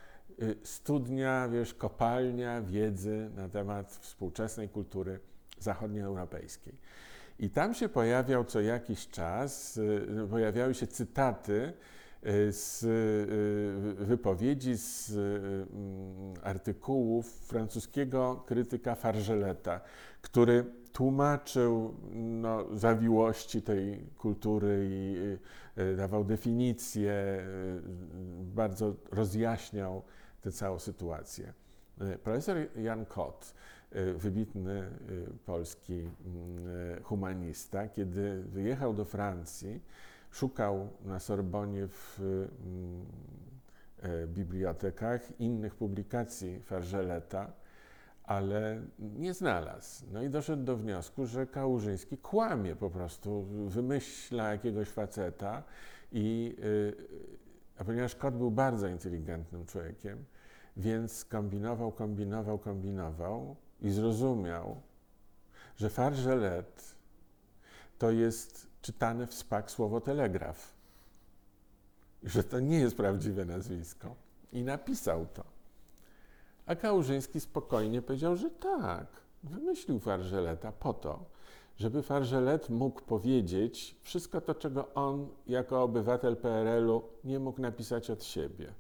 y, studnia, wiesz, kopalnia wiedzy na temat współczesnej kultury zachodnioeuropejskiej. I tam się pojawiał co jakiś czas, y, pojawiały się cytaty z y, wypowiedzi, z y, mm, artykułów francuskiego krytyka Fargeleta, który tłumaczył no, zawiłości tej kultury i y, y, dawał definicje, y, bardzo rozjaśniał tę całą sytuację. Y, Profesor Jan Kot, y, wybitny y, polski mm, y, humanista, kiedy wyjechał do Francji, szukał na Sorbonie w mm, e, bibliotekach innych publikacji Fargeleta, ale nie znalazł. No i doszedł do wniosku, że Kałużyński kłamie po prostu, wymyśla jakiegoś faceta i y, a ponieważ kot był bardzo inteligentnym człowiekiem, więc kombinował, kombinował, kombinował i zrozumiał, że Fargelet to jest czytane w spak słowo telegraf. Że to nie jest prawdziwe nazwisko. I napisał to. A Kałużyński spokojnie powiedział, że tak, wymyślił Fargeleta po to, żeby Fargelet mógł powiedzieć wszystko to, czego on jako obywatel PRL-u nie mógł napisać od siebie.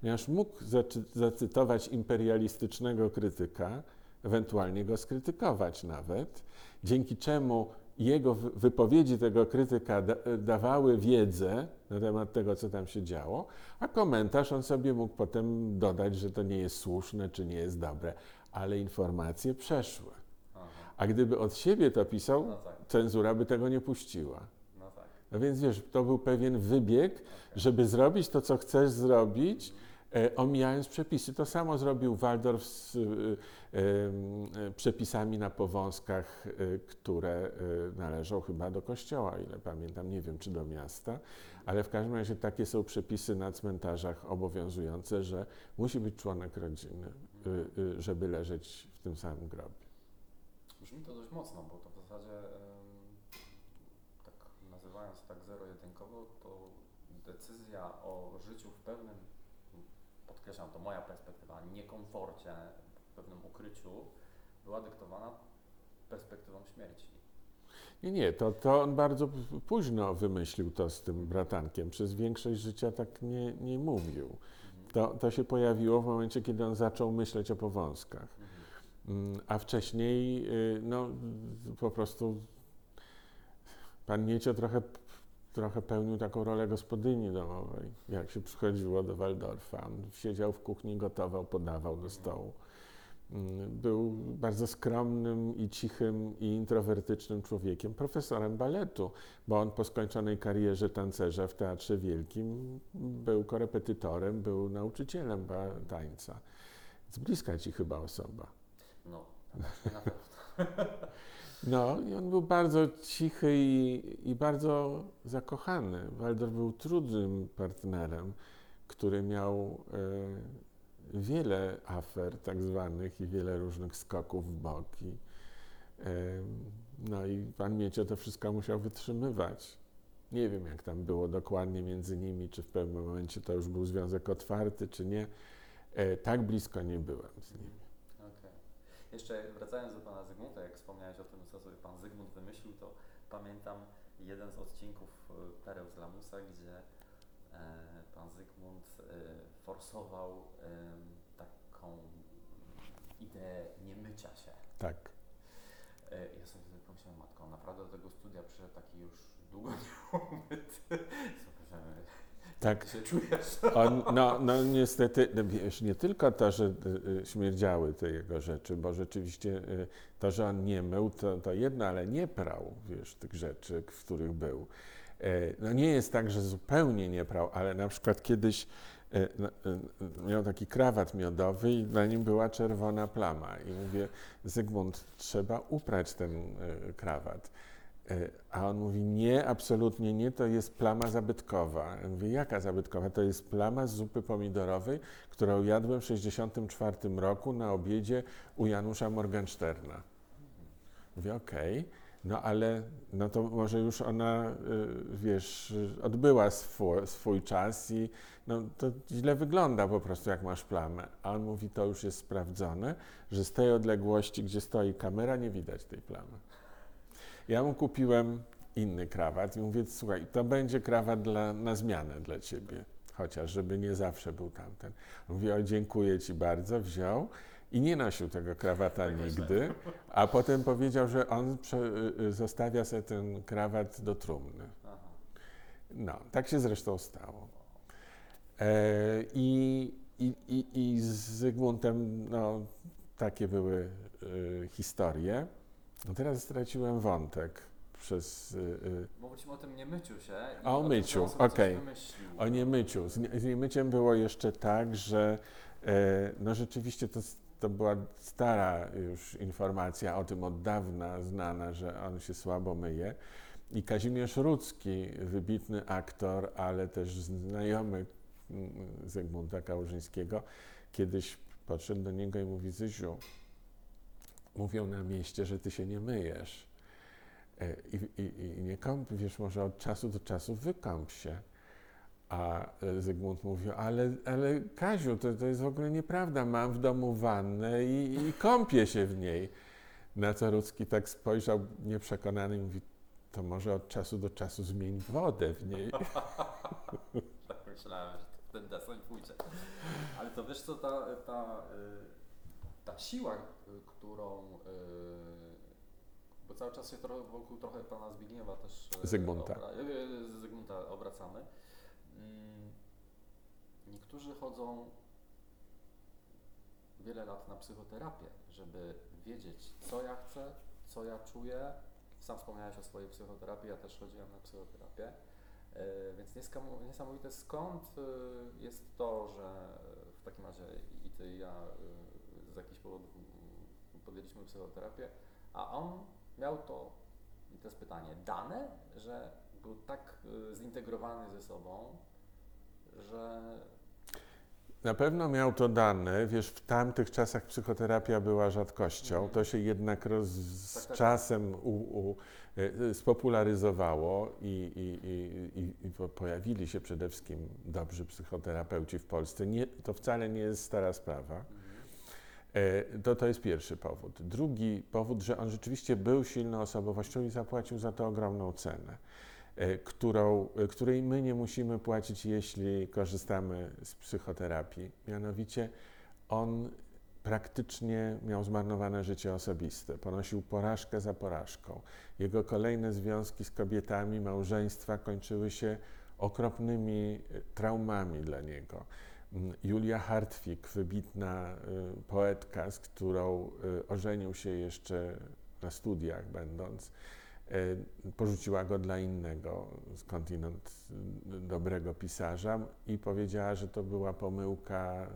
Ponieważ mógł zacy- zacytować imperialistycznego krytyka, ewentualnie go skrytykować nawet, dzięki czemu jego wy- wypowiedzi tego krytyka da, dawały wiedzę na temat tego, co tam się działo, a komentarz on sobie mógł potem dodać, że to nie jest słuszne, czy nie jest dobre, ale informacje przeszły. A gdyby od siebie to pisał, No tak, cenzura by tego nie puściła. no tak. No więc wiesz, to był pewien wybieg, żeby zrobić to, co chcesz zrobić, omijając przepisy. To samo zrobił Waldorf z e, e, przepisami na powązkach, e, które e, należą chyba do kościoła, ile pamiętam, nie wiem czy do miasta, ale w każdym razie takie są przepisy na cmentarzach obowiązujące, że musi być członek rodziny, e, e, żeby leżeć w tym samym grobie. Brzmi to dość mocno, bo to w zasadzie, tak nazywając tak zero-jedynkowo, to decyzja o życiu w pewnym, podkreślam, to moja perspektywa, niekomforcie, w pewnym ukryciu, była dyktowana perspektywą śmierci. Nie, nie, to, to on bardzo późno wymyślił to z tym bratankiem. Przez większość życia tak nie, nie mówił. Mhm. To, to się pojawiło w momencie, kiedy on zaczął myśleć o powązkach. Mhm. Mm, A wcześniej, y, no, po prostu pan Miecio trochę, trochę pełnił taką rolę gospodyni domowej, jak się przychodziło do Waldorfa. Siedział w kuchni, gotował, podawał do stołu. Mm, Był bardzo skromnym i cichym i introwertycznym człowiekiem, profesorem baletu, bo on po skończonej karierze tancerza w Teatrze Wielkim był korepetytorem, był nauczycielem tańca. Z bliska ci chyba osoba. No, tak, na pewno. No i on był bardzo cichy i, i bardzo zakochany. Waldor był trudnym partnerem, który miał e, wiele afer tak zwanych i wiele różnych skoków w bok. I, e, no i pan Miecio to wszystko musiał wytrzymywać. Nie wiem, jak tam było dokładnie między nimi, czy w pewnym momencie to już był związek otwarty, czy nie. E, tak blisko nie byłem z nimi. Jeszcze wracając do pana Zygmunta, jak wspomniałeś o tym, co sobie pan Zygmunt wymyślił, to pamiętam jeden z odcinków e, Pereł z Lamusa, gdzie e, pan Zygmunt e, forsował taką ideę niemycia się. Tak. Ja sobie wtedy pomyślałem, matko, naprawdę do tego studia przyszedł taki już długo nieumyty. Zobaczymy, Tak. się czujesz. On, no, no niestety, no wiesz, nie tylko to, że y, y, śmierdziały te jego rzeczy, bo rzeczywiście y, to, że on nie mył, to, to jedno, ale nie prał, wiesz, tych rzeczy, w których był. E, No nie jest tak, że zupełnie nie prał, ale na przykład kiedyś e, miał taki krawat miodowy i na nim była czerwona plama. I mówię, Zygmunt, trzeba uprać ten e, krawat. E, A on mówi, nie, absolutnie nie, to jest plama zabytkowa. Ja mówię, jaka zabytkowa? To jest plama z zupy pomidorowej, którą jadłem w 1964 roku na obiedzie u Janusza Morgensterna. Mówię, okej, no ale no to może już ona, y, wiesz, odbyła swój, swój czas i no to źle wygląda po prostu, jak masz plamę. A on mówi, to już jest sprawdzone, że z tej odległości, gdzie stoi kamera, nie widać tej plamy. Ja mu kupiłem inny krawat i mówię, słuchaj, to będzie krawat dla, na zmianę dla ciebie, chociaż żeby nie zawsze był tamten. On Mówi, o dziękuję ci bardzo, wziął i nie nosił tego krawata nigdy, a potem powiedział, że on prze, y, y, zostawia sobie ten krawat do trumny. No, tak się zresztą stało. E, I, i, i, I z Zygmuntem, no, takie były y, historie. No teraz straciłem wątek przez y, y, Mówiliśmy o tym niemyciu się. i A o tym, myciu, że coś okej. O niemyciu. Z, nie- z niemyciem było jeszcze tak, że e, no rzeczywiście to, s- to była stara już informacja o tym od dawna znana, że on się słabo myje. I Kazimierz Rudzki, wybitny aktor, ale też znajomy mm, Zygmunta Kałużyńskiego, kiedyś podszedł do niego i mówi, Zyziu, mówią na mieście, że ty się nie myjesz. E, I, i, I nie może od czasu do czasu wykąp się. A e, Zygmunt mówił, ale, ale Kaziu, to, to jest w ogóle nieprawda, mam w domu wannę i, i kąpię się w niej. Na co Rudzki tak spojrzał nieprzekonany i mówi, to może od czasu do czasu zmień wodę w niej. Tak myślałem, że ten deseń pójdzie. Ale to wiesz co, ta, ta, y, ta siła, y, którą, y, bo cały czas się trochę wokół trochę pana Zbigniewa też y, Zygmunta. Obra, Zygmunta obracamy. Mm, Niektórzy chodzą wiele lat na psychoterapię, żeby wiedzieć, co ja chcę, co ja czuję. Sam wspomniałeś o swojej psychoterapii, ja też chodziłem na psychoterapię. Więc niesamowite skąd jest to, że w takim razie i ty i ja jakichś powodów mm, podjęliśmy psychoterapię, a on miał to, i to jest pytanie, dane, że był tak y, zintegrowany ze sobą, że Na pewno miał to dane, wiesz, w tamtych czasach psychoterapia była rzadkością, Mhm. to się jednak roz, z Tak, tak. czasem u, u, y, spopularyzowało i, i, i, i, i po- pojawili się przede wszystkim dobrzy psychoterapeuci w Polsce. Nie, to wcale nie jest stara sprawa. E, To, to jest pierwszy powód. Drugi powód, że on rzeczywiście był silną osobowością i zapłacił za to ogromną cenę, e, którą, e, której my nie musimy płacić, jeśli korzystamy z psychoterapii. Mianowicie on praktycznie miał zmarnowane życie osobiste, ponosił porażkę za porażką. Jego kolejne związki z kobietami, małżeństwa kończyły się okropnymi traumami dla niego. Mm, Julia Hartwig, wybitna y, poetka, z którą y, ożenił się jeszcze na studiach będąc, y, porzuciła go dla innego skądinąd dobrego pisarza i powiedziała, że to była pomyłka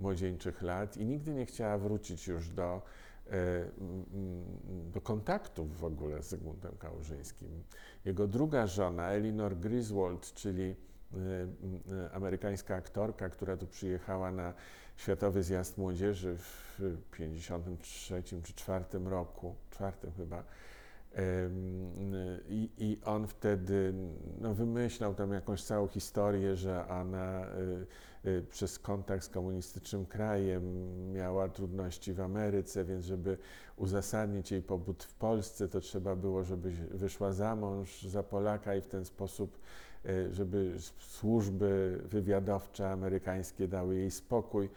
młodzieńczych lat i nigdy nie chciała wrócić już do, mm, do kontaktów w ogóle z Zygmuntem Kałużyńskim. Jego druga żona, Elinor Griswold, czyli amerykańska aktorka, która tu przyjechała na Światowy Zjazd Młodzieży w 53 czy 4 roku, czwartym chyba. Ym, I, I on wtedy no, wymyślał tam jakąś całą historię, że ona y, y, przez kontakt z komunistycznym krajem miała trudności w Ameryce, więc żeby uzasadnić jej pobyt w Polsce, to trzeba było, żeby wyszła za mąż za Polaka i w ten sposób y, żeby służby wywiadowcze amerykańskie dały jej spokój.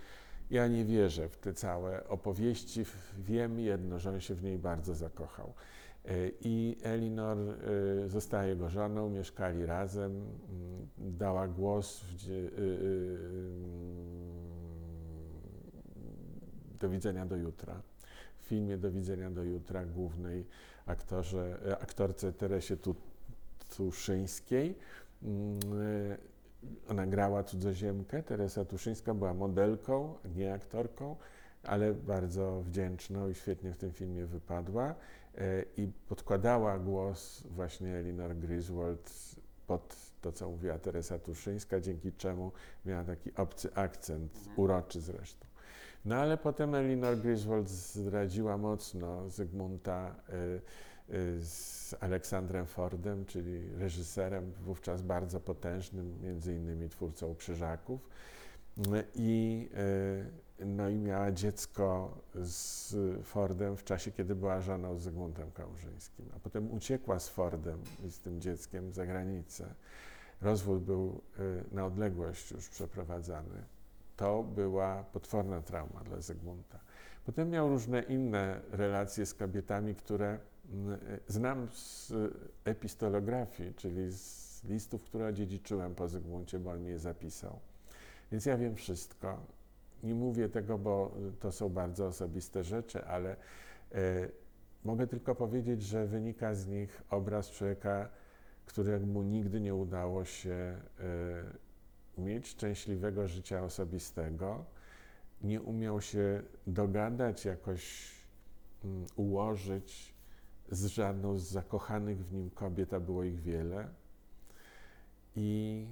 Ja nie wierzę w te całe opowieści. Wiem jedno, że on się w niej bardzo zakochał. Y, I Elinor y, zostaje jego żoną, mieszkali razem, mm, dała głos y, y, y, Do widzenia do jutra. W filmie Do widzenia do jutra głównej aktorze, aktorce Teresie Tu- Tuszyńskiej. Mm, y, Ona grała cudzoziemkę. Teresa Tuszyńska była modelką, nie aktorką, ale bardzo wdzięczną i świetnie w tym filmie wypadła. E, I podkładała głos właśnie Elinor Griswold pod to, co mówiła Teresa Tuszyńska, dzięki czemu miała taki obcy akcent, Mhm. uroczy zresztą. No ale potem Elinor Griswold zdradziła mocno Zygmunta y, z Aleksandrem Fordem, czyli reżyserem wówczas bardzo potężnym, między innymi twórcą Krzyżaków. I, y, no i miała dziecko z Fordem w czasie, kiedy była żoną z Zygmuntem Kałużyńskim. A potem uciekła z Fordem i z tym dzieckiem za granicę. Rozwód był y, na odległość już przeprowadzany. To była potworna trauma dla Zygmunta. Potem miał różne inne relacje z kobietami, które znam z epistolografii, czyli z listów, które odziedziczyłem po Zygmuncie, bo on mi je zapisał. Więc ja wiem wszystko. Nie mówię tego, bo to są bardzo osobiste rzeczy, ale y, mogę tylko powiedzieć, że wynika z nich obraz człowieka, któremu nigdy nie udało się y, mieć szczęśliwego życia osobistego, nie umiał się dogadać, jakoś mm, ułożyć z żadną z zakochanych w nim kobiet, a było ich wiele. I,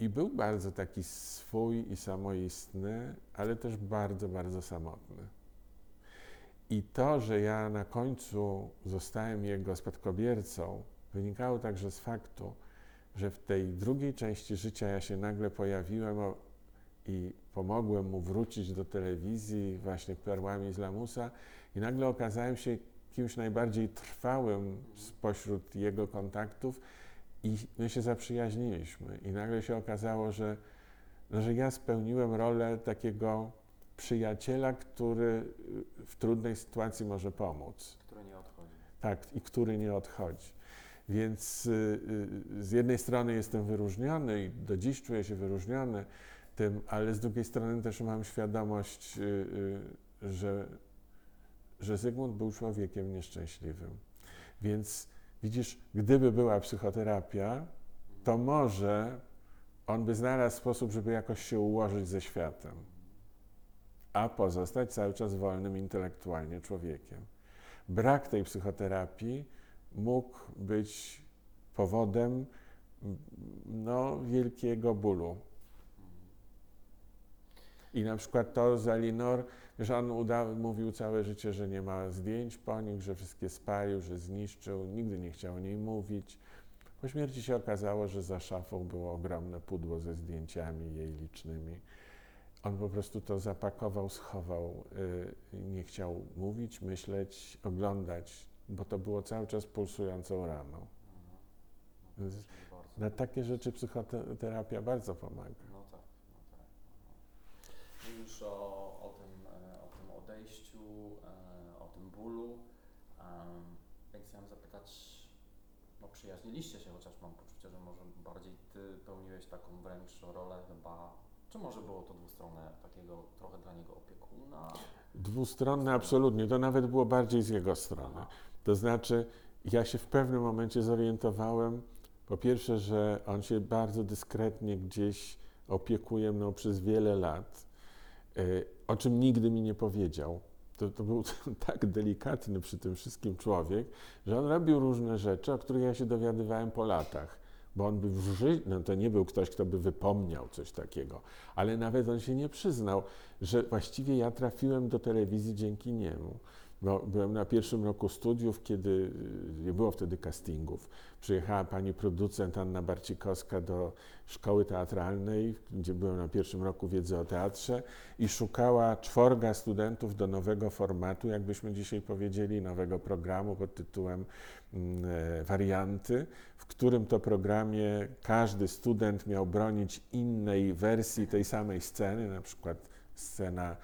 I był bardzo taki swój i samoistny, ale też bardzo, bardzo samotny. I to, że ja na końcu zostałem jego spadkobiercą, wynikało także z faktu, że w tej drugiej części życia ja się nagle pojawiłem i pomogłem mu wrócić do telewizji właśnie perłami z lamusa i nagle okazałem się kimś najbardziej trwałym spośród jego kontaktów i my się zaprzyjaźniliśmy. I nagle się okazało, że, no, że ja spełniłem rolę takiego przyjaciela, który w trudnej sytuacji może pomóc. Który nie odchodzi. Tak, i który nie odchodzi. Więc y, y, z jednej strony jestem wyróżniony i do dziś czuję się wyróżniony tym, ale z drugiej strony też mam świadomość, y, y, że, że Zygmunt był człowiekiem nieszczęśliwym. Więc widzisz, gdyby była psychoterapia, to może on by znalazł sposób, żeby jakoś się ułożyć ze światem, a pozostać cały czas wolnym intelektualnie człowiekiem. Brak tej psychoterapii mógł być powodem no, wielkiego bólu. I na przykład to z On uda, mówił całe życie, że nie ma zdjęć po nich, że wszystkie spalił, że zniszczył, nigdy nie chciał o niej mówić. Po śmierci się okazało, że za szafą było ogromne pudło ze zdjęciami jej licznymi. On po prostu to zapakował, schował, y, nie chciał mówić, myśleć, oglądać, bo to było cały czas pulsującą. No, bardzo. Na takie rzeczy psychoterapia bardzo pomaga. No tak, no tak. No. Mówisz o, o, o tym odejściu, e, o tym bólu. Em, Więc chciałem zapytać, no przyjaźniliście się, chociaż mam poczucie, że może bardziej ty pełniłeś taką wręcz rolę chyba, czy może było to dwustronne, takiego trochę dla niego opiekuna? Dwustronne absolutnie, to nawet było bardziej z jego strony. To znaczy, ja się w pewnym momencie zorientowałem, po pierwsze, że on się bardzo dyskretnie gdzieś opiekuje mną przez wiele lat, y, o czym nigdy mi nie powiedział. To, to był tak delikatny przy tym wszystkim człowiek, że on robił różne rzeczy, o których ja się dowiadywałem po latach. Bo on by w życiu, no to nie był ktoś, kto by wypomniał coś takiego, ale nawet on się nie przyznał, że właściwie ja trafiłem do telewizji dzięki niemu. Bo byłem na pierwszym roku studiów, kiedy y, nie było wtedy castingów. Przyjechała pani producent Anna Barcikowska do szkoły teatralnej, gdzie byłem na pierwszym roku wiedzy o teatrze i szukała czworga studentów do nowego formatu, jakbyśmy dzisiaj powiedzieli, nowego programu pod tytułem mm, e, Warianty, w którym to programie każdy student miał bronić innej wersji tej samej sceny, na przykład scena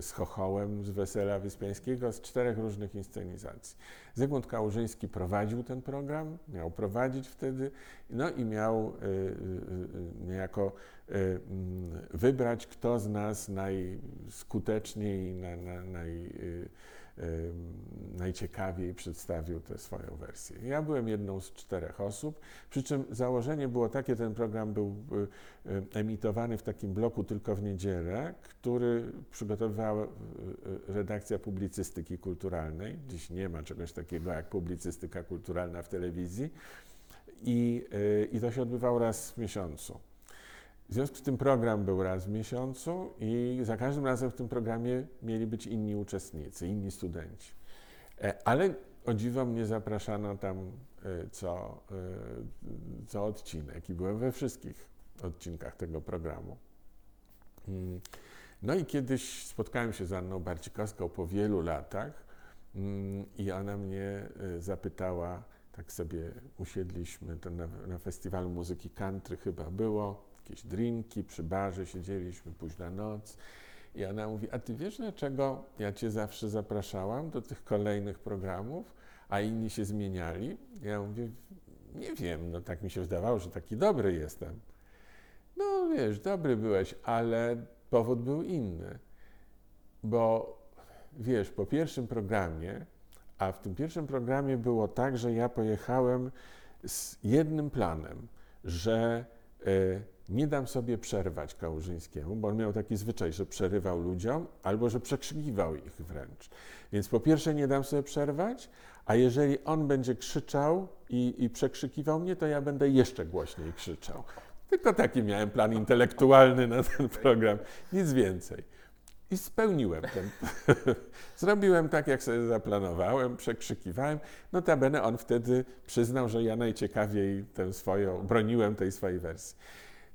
z Chochołem z Wesela Wyspiańskiego, z czterech różnych inscenizacji. Zygmunt Kałużyński prowadził ten program, miał prowadzić wtedy, no i miał e, e, e, niejako e, mm, wybrać, kto z nas najskuteczniej, na, na, e, najciekawiej przedstawił tę swoją wersję. Ja byłem jedną z czterech osób, przy czym założenie było takie, ten program był emitowany w takim bloku tylko w niedzielę, który przygotowywała y, y, redakcja publicystyki kulturalnej. Dziś nie ma czegoś takiego jak publicystyka kulturalna w telewizji. I, y, I to się odbywało raz w miesiącu. W związku z tym program był raz w miesiącu i za każdym razem w tym programie mieli być inni uczestnicy, inni studenci. E, Ale o dziwo mnie zapraszano tam e, co, e, co odcinek i byłem we wszystkich odcinkach tego programu. Mm. No i kiedyś spotkałem się z Anną Barcikowską po wielu latach mm, i ona mnie zapytała, tak sobie usiedliśmy, to na, na festiwalu muzyki country chyba było, jakieś drinki, przy barze siedzieliśmy, późna noc. I ona mówi, a ty wiesz dlaczego ja cię zawsze zapraszałam do tych kolejnych programów, a inni się zmieniali? Ja mówię, nie wiem, no tak mi się wydawało, że taki dobry jestem. No wiesz, dobry byłeś, ale powód był inny. Bo wiesz, po pierwszym programie, a w tym pierwszym programie było tak, że ja pojechałem z jednym planem, że y, nie dam sobie przerwać Kałużyńskiemu, bo on miał taki zwyczaj, że przerywał ludziom albo że przekrzykiwał ich wręcz. Więc po pierwsze nie dam sobie przerwać, a jeżeli on będzie krzyczał i, i przekrzykiwał mnie, to ja będę jeszcze głośniej krzyczał. Tylko taki miałem plan intelektualny na ten program, nic więcej. I spełniłem ten. Zrobiłem tak, jak sobie zaplanowałem, przekrzykiwałem. Notabene on wtedy przyznał, że ja najciekawiej tę swoją, broniłem tej swojej wersji.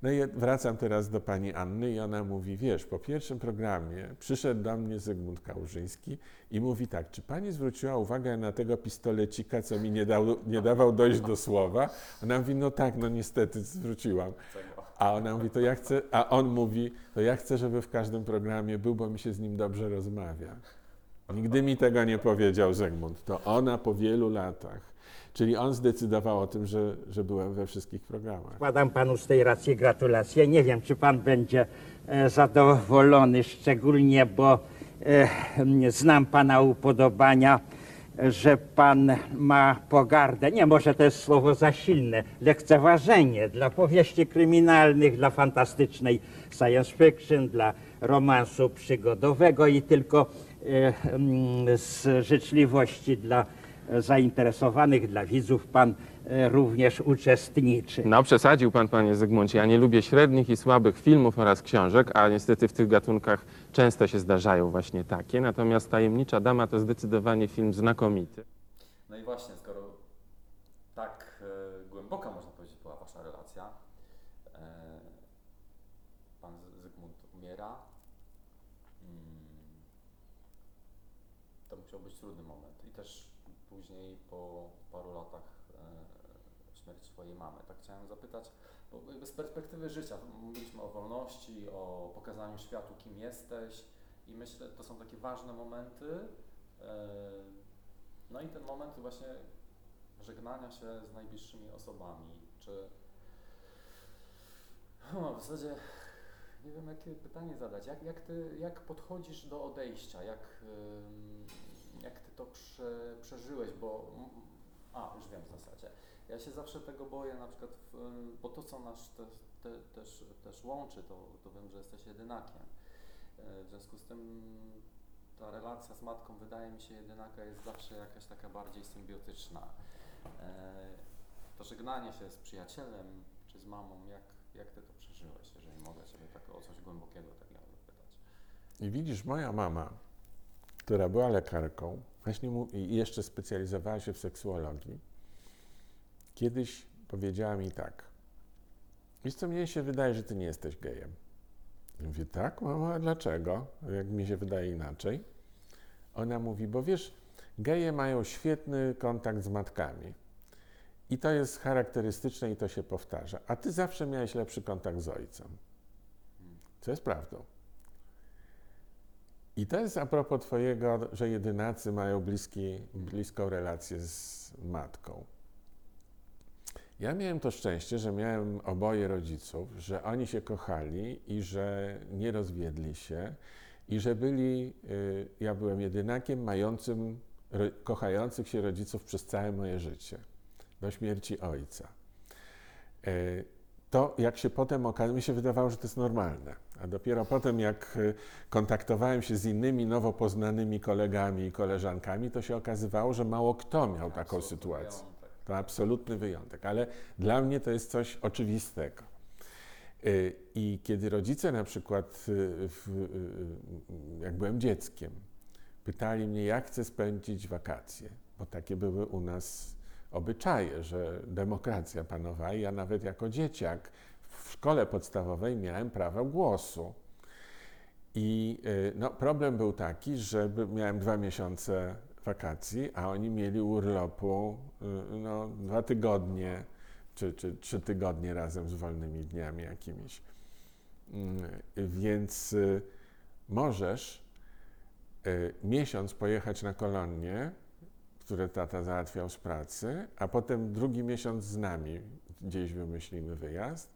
No i wracam teraz do pani Anny i ona mówi, wiesz, po pierwszym programie przyszedł do mnie Zygmunt Kałużyński i mówi tak, czy pani zwróciła uwagę na tego pistolecika, co mi nie, dał, nie dawał dojść do słowa? Ona mówi, no tak, no niestety zwróciłam. A ona mówi, to ja chcę, a on mówi, to ja chcę, żeby w każdym programie był, bo mi się z nim dobrze rozmawia. Nigdy mi tego nie powiedział Zygmunt. To ona po wielu latach. Czyli on zdecydował o tym, że, że byłem we wszystkich programach. Składam panu z tej racji gratulacje. Nie wiem, czy pan będzie e, zadowolony, szczególnie, bo e, znam pana upodobania, że pan ma pogardę, nie może to jest słowo za silne, lekceważenie dla powieści kryminalnych, dla fantastycznej science fiction, dla romansu przygodowego i tylko e, z życzliwości dla zainteresowanych, dla widzów pan e, również uczestniczy. No, przesadził pan, panie Zygmuncie. Ja nie lubię średnich i słabych filmów oraz książek, a niestety w tych gatunkach często się zdarzają właśnie takie. Natomiast Tajemnicza Dama to zdecydowanie film znakomity. No i właśnie, skoro tak e, głęboka, można powiedzieć, była Wasza relacja, e, Pan Z- Zygmunt umiera, mm, to musiał być trudny moment. I też później, po paru latach e, śmierci swojej mamy, tak chciałem zapytać, bo z perspektywy życia, mówiliśmy o wolności, o pokazaniu światu, kim jesteś i myślę, to są takie ważne momenty, e, no i ten moment właśnie żegnania się z najbliższymi osobami, czy no, w zasadzie nie wiem jakie pytanie zadać, jak, jak ty, jak podchodzisz do odejścia, jak, jak ty to prze, przeżyłeś, bo a, już wiem w zasadzie, ja się zawsze tego boję na przykład, w, bo to co nas te, te, też, też łączy, to, to wiem, że jesteś jedynakiem, E, w związku z tym ta relacja z matką wydaje mi się jedynaka jest zawsze jakaś taka bardziej symbiotyczna. E, To żegnanie się z przyjacielem czy z mamą, jak, jak ty to przeżyłeś, jeżeli mogę ciebie tak o coś głębokiego takiego zapytać? I widzisz, moja mama, która była lekarką, właśnie mu, i jeszcze specjalizowała się w seksuologii, kiedyś powiedziała mi tak. Wiesz co, mnie się wydaje, że ty nie jesteś gejem. Ja mówię, tak, mama, a dlaczego? Jak mi się wydaje inaczej. Ona mówi, bo wiesz, geje mają świetny kontakt z matkami. I to jest charakterystyczne i to się powtarza. A ty zawsze miałeś lepszy kontakt z ojcem. Co jest prawdą. I to jest a propos Twojego, że jedynacy mają bliski, bliską relację z matką. Ja miałem to szczęście, że miałem oboje rodziców, że oni się kochali i że nie rozwiedli się i że byli, y, ja byłem jedynakiem mającym kochających się rodziców przez całe moje życie, do śmierci ojca. Y, To, jak się potem okazało, mi się wydawało, że to jest normalne. A dopiero potem, jak y, kontaktowałem się z innymi nowo poznanymi kolegami i koleżankami, to się okazywało, że mało kto miał taką Absolutny sytuację. wyjątek. To absolutny wyjątek, ale dla mnie to jest coś oczywistego. Y, I kiedy rodzice na przykład, y, jak byłem dzieckiem, pytali mnie, jak chcę spędzić wakacje, bo takie były u nas obyczaje, że demokracja panowała ja nawet jako dzieciak w szkole podstawowej miałem prawo głosu. I y, no, problem był taki, że miałem dwa miesiące wakacji, a oni mieli urlopu y, no, dwa tygodnie czy, czy trzy tygodnie razem z wolnymi dniami jakimiś. Mm, Więc y, możesz y, miesiąc pojechać na kolonie, które tata załatwiał z pracy, a potem drugi miesiąc z nami gdzieś wymyślimy wyjazd.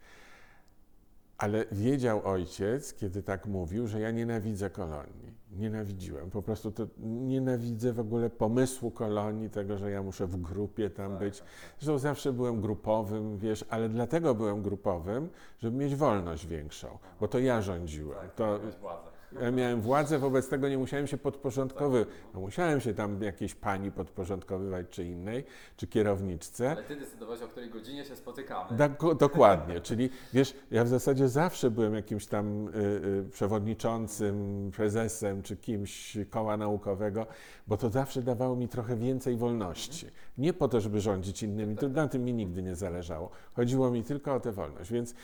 Ale wiedział ojciec, kiedy tak mówił, że ja nienawidzę kolonii. Nienawidziłem. Po prostu to nienawidzę w ogóle pomysłu kolonii, tego, że ja muszę w grupie tam Tak, być. tak, tak. Zresztą zawsze byłem grupowym, wiesz, ale dlatego byłem grupowym, żeby mieć wolność większą, bo to ja rządziłem. To miałem władzę, wobec tego nie musiałem się podporządkowywać. No, musiałem się tam jakiejś pani podporządkowywać, czy innej, czy kierowniczce. Ale ty decydowałeś, o której godzinie się spotykamy. Dok- dokładnie, czyli wiesz, ja w zasadzie zawsze byłem jakimś tam y, y, przewodniczącym, prezesem czy kimś koła naukowego, bo to zawsze dawało mi trochę więcej wolności. Nie po to, żeby rządzić innymi, to na tym mi nigdy nie zależało. Chodziło mi tylko o tę wolność, więc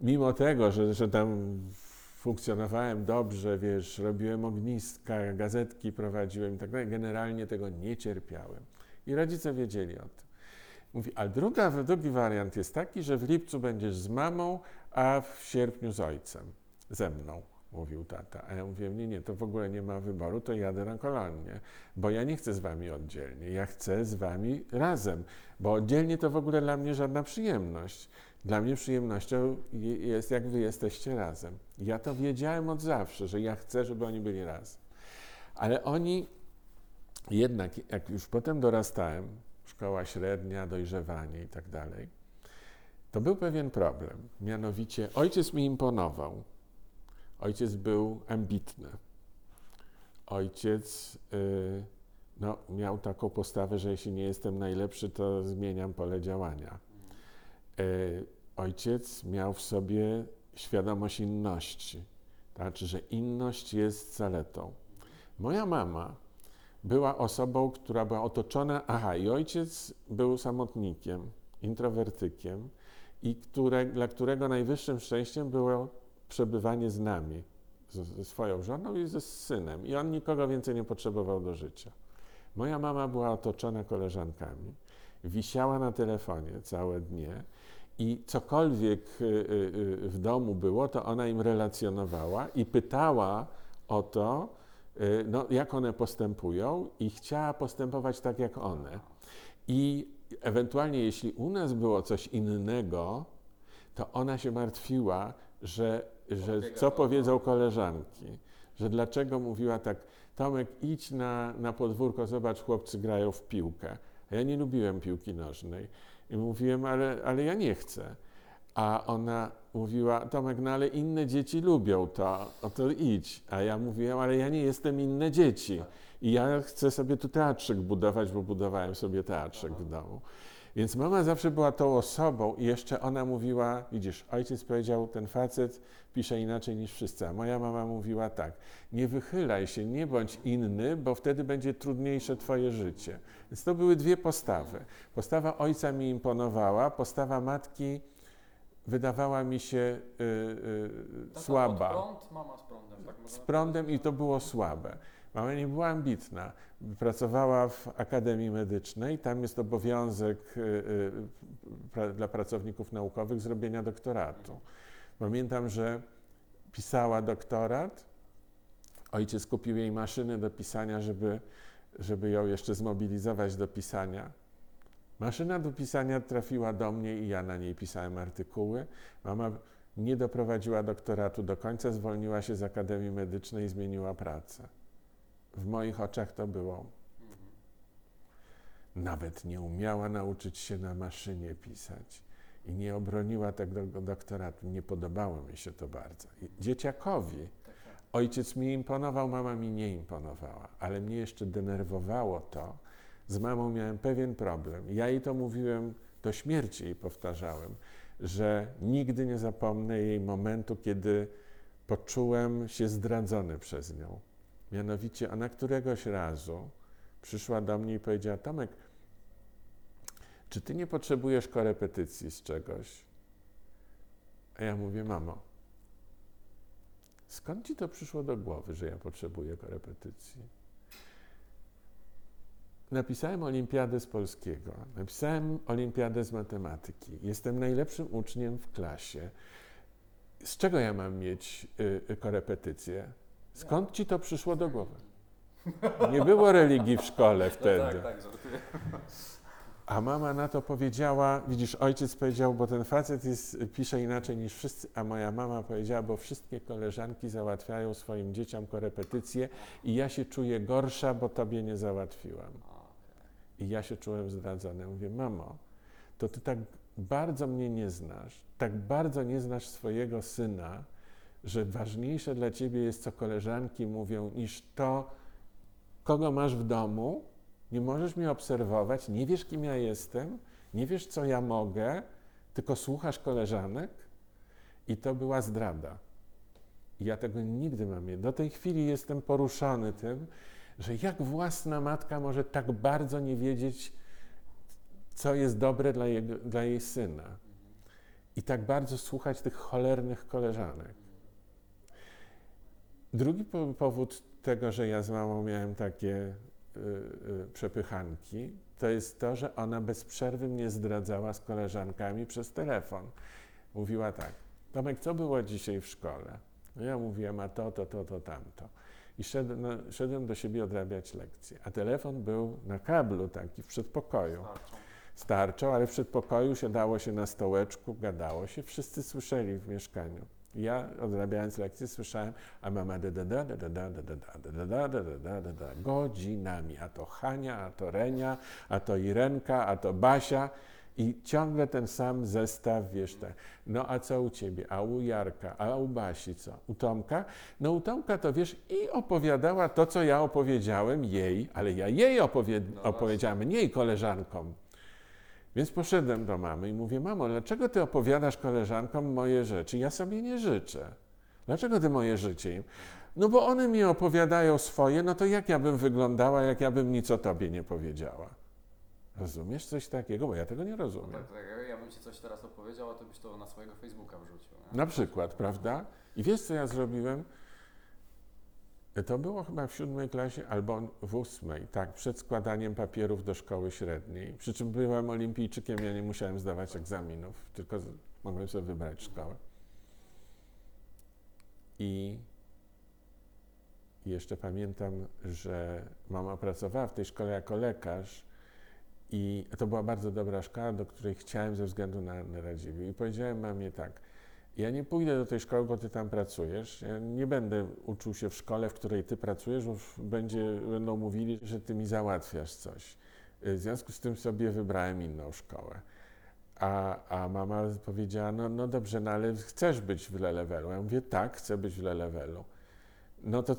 mimo tego, że, że tam funkcjonowałem dobrze, wiesz, robiłem ogniska, gazetki prowadziłem i tak dalej, generalnie tego nie cierpiałem. I rodzice wiedzieli o tym. Mówi, a druga, drugi wariant jest taki, że w lipcu będziesz z mamą, a w sierpniu z ojcem, ze mną, mówił tata. A ja mówię, nie, nie, to w ogóle nie ma wyboru, to jadę na kolonię, bo ja nie chcę z wami oddzielnie, ja chcę z wami razem, bo oddzielnie to w ogóle dla mnie żadna przyjemność. Dla mnie przyjemnością je- jest, jak wy jesteście razem. Ja to wiedziałem od zawsze, że ja chcę, żeby oni byli razem. Ale oni jednak, jak już potem dorastałem, szkoła średnia, dojrzewanie i tak dalej, to był pewien problem. Mianowicie ojciec mi imponował. Ojciec był ambitny. Ojciec y, no, miał taką postawę, że jeśli nie jestem najlepszy, to zmieniam pole działania. Y, ojciec miał w sobie świadomość inności. Znaczy, że inność jest zaletą. Moja mama była osobą, która była otoczona. Aha, i ojciec był samotnikiem, introwertykiem, i które, dla którego najwyższym szczęściem było przebywanie z nami, ze swoją żoną i ze synem. I on nikogo więcej nie potrzebował do życia. Moja mama była otoczona koleżankami, wisiała na telefonie całe dnie i cokolwiek y, y, y, w domu było, to ona im relacjonowała i pytała o to, no, jak one postępują i chciała postępować tak jak one. I ewentualnie, jeśli u nas było coś innego, to ona się martwiła, że, że co powiedzą koleżanki. Że dlaczego mówiła tak, Tomek, idź na, na podwórko, zobacz, chłopcy grają w piłkę. A ja nie lubiłem piłki nożnej. I mówiłem, ale, ale ja nie chcę. A ona mówiła, Tomek, no ale inne dzieci lubią to, o to idź. A ja mówiłem, ale ja nie jestem inne dzieci. I ja chcę sobie tu teatrzyk budować, bo budowałem sobie teatrzyk w domu. Więc mama zawsze była tą osobą i jeszcze ona mówiła, widzisz, ojciec powiedział, ten facet pisze inaczej niż wszyscy, a moja mama mówiła tak, nie wychylaj się, nie bądź inny, bo wtedy będzie trudniejsze twoje życie. Więc to były dwie postawy. Postawa ojca mi imponowała, postawa matki wydawała mi się y, y, słaba prąd, mama z prądem. Tak z prądem i to było słabe. Mama nie była ambitna. Pracowała w Akademii Medycznej. Tam jest obowiązek y, y, dla pracowników naukowych zrobienia doktoratu. Pamiętam, że pisała doktorat. Ojciec kupił jej maszyny do pisania, żeby, żeby ją jeszcze zmobilizować do pisania. Maszyna do pisania trafiła do mnie i ja na niej pisałem artykuły. Mama nie doprowadziła doktoratu do końca, zwolniła się z Akademii Medycznej i zmieniła pracę. W moich oczach to było. Nawet nie umiała nauczyć się na maszynie pisać i nie obroniła tego doktoratu. Nie podobało mi się to bardzo. Dzieciakowi ojciec mi imponował, mama mi nie imponowała, ale mnie jeszcze denerwowało to. Z mamą miałem pewien problem. Ja jej to mówiłem do śmierci i powtarzałem, że nigdy nie zapomnę jej momentu, kiedy poczułem się zdradzony przez nią. Mianowicie ona któregoś razu przyszła do mnie i powiedziała: Tomek, czy ty nie potrzebujesz korepetycji z czegoś? A ja mówię: Mamo, skąd ci to przyszło do głowy, że ja potrzebuję korepetycji? Napisałem olimpiadę z polskiego, napisałem olimpiadę z matematyki. Jestem najlepszym uczniem w klasie. Z czego ja mam mieć y, y, korepetycję? Skąd ci to przyszło do głowy? Nie było religii w szkole No wtedy. tak, tak, żartuję. A mama na to powiedziała, widzisz, ojciec powiedział, bo ten facet jest, pisze inaczej niż wszyscy, a moja mama powiedziała, bo wszystkie koleżanki załatwiają swoim dzieciom korepetycje i ja się czuję gorsza, bo tobie nie załatwiłam. I ja się czułem zdradzony. Mówię, mamo, to ty tak bardzo mnie nie znasz, tak bardzo nie znasz swojego syna, że ważniejsze dla ciebie jest, co koleżanki mówią, niż to, kogo masz w domu. Nie możesz mnie obserwować, nie wiesz, kim ja jestem, nie wiesz, co ja mogę, tylko słuchasz koleżanek. I to była zdrada. Ja tego nigdy mam. Do tej chwili jestem poruszony tym, że jak własna matka może tak bardzo nie wiedzieć, co jest dobre dla, jego, dla jej syna. I tak bardzo słuchać tych cholernych koleżanek. Drugi po- powód tego, że ja z mamą miałem takie y, y, przepychanki, to jest to, że ona bez przerwy mnie zdradzała z koleżankami przez telefon. Mówiła tak, Tomek, co było dzisiaj w szkole? No ja mówiłem, a to, to, to, to, tamto. I szedłem, no, szedłem do siebie odrabiać lekcje. A telefon był na kablu taki w przedpokoju. Starczą, ale w przedpokoju siadało się na stołeczku, gadało się, wszyscy słyszeli w mieszkaniu. Ja odrabiając lekcje słyszałem, a mama da da da da da da da da da da da da da da godzinami, a to Hania, a to Renia, a to Irenka, a to Basia i ciągle ten sam zestaw, wiesz, tak. No a co u ciebie? A u Jarka? A u Basi co? U Tomka? No u Tomka to wiesz i opowiadała to, co ja opowiedziałem jej, ale ja jej opowie- No opowiedziałem, nie jej koleżankom. Więc poszedłem do mamy i mówię, mamo, dlaczego ty opowiadasz koleżankom moje rzeczy? Ja sobie nie życzę. Dlaczego ty moje życie im? No bo one mi opowiadają swoje, no to jak ja bym wyglądała, jak ja bym nic o tobie nie powiedziała? Rozumiesz coś takiego? Bo ja tego nie No rozumiem. tak, tak, ja bym ci coś teraz opowiedział, a to byś to na swojego Facebooka wrzucił. Nie? Na przykład, prawda? I wiesz, co ja zrobiłem? To było chyba w siódmej klasie albo w ósmej, tak, przed składaniem papierów do szkoły średniej. Przy czym byłem olimpijczykiem, ja nie musiałem zdawać egzaminów, tylko mogłem sobie wybrać szkołę. I jeszcze pamiętam, że mama pracowała w tej szkole jako lekarz i to była bardzo dobra szkoła, do której chciałem ze względu na, na Radziwiłł. I powiedziałem mamie tak, ja nie pójdę do tej szkoły, bo ty tam pracujesz. Ja nie będę uczył się w szkole, w której ty pracujesz, bo będzie, będą mówili, że ty mi załatwiasz coś. Y, W związku z tym sobie wybrałem inną szkołę. A, a mama powiedziała, no, no dobrze, no ale chcesz być w Le-Levelu? Ja mówię, tak, chcę być w Le-Levelu. No to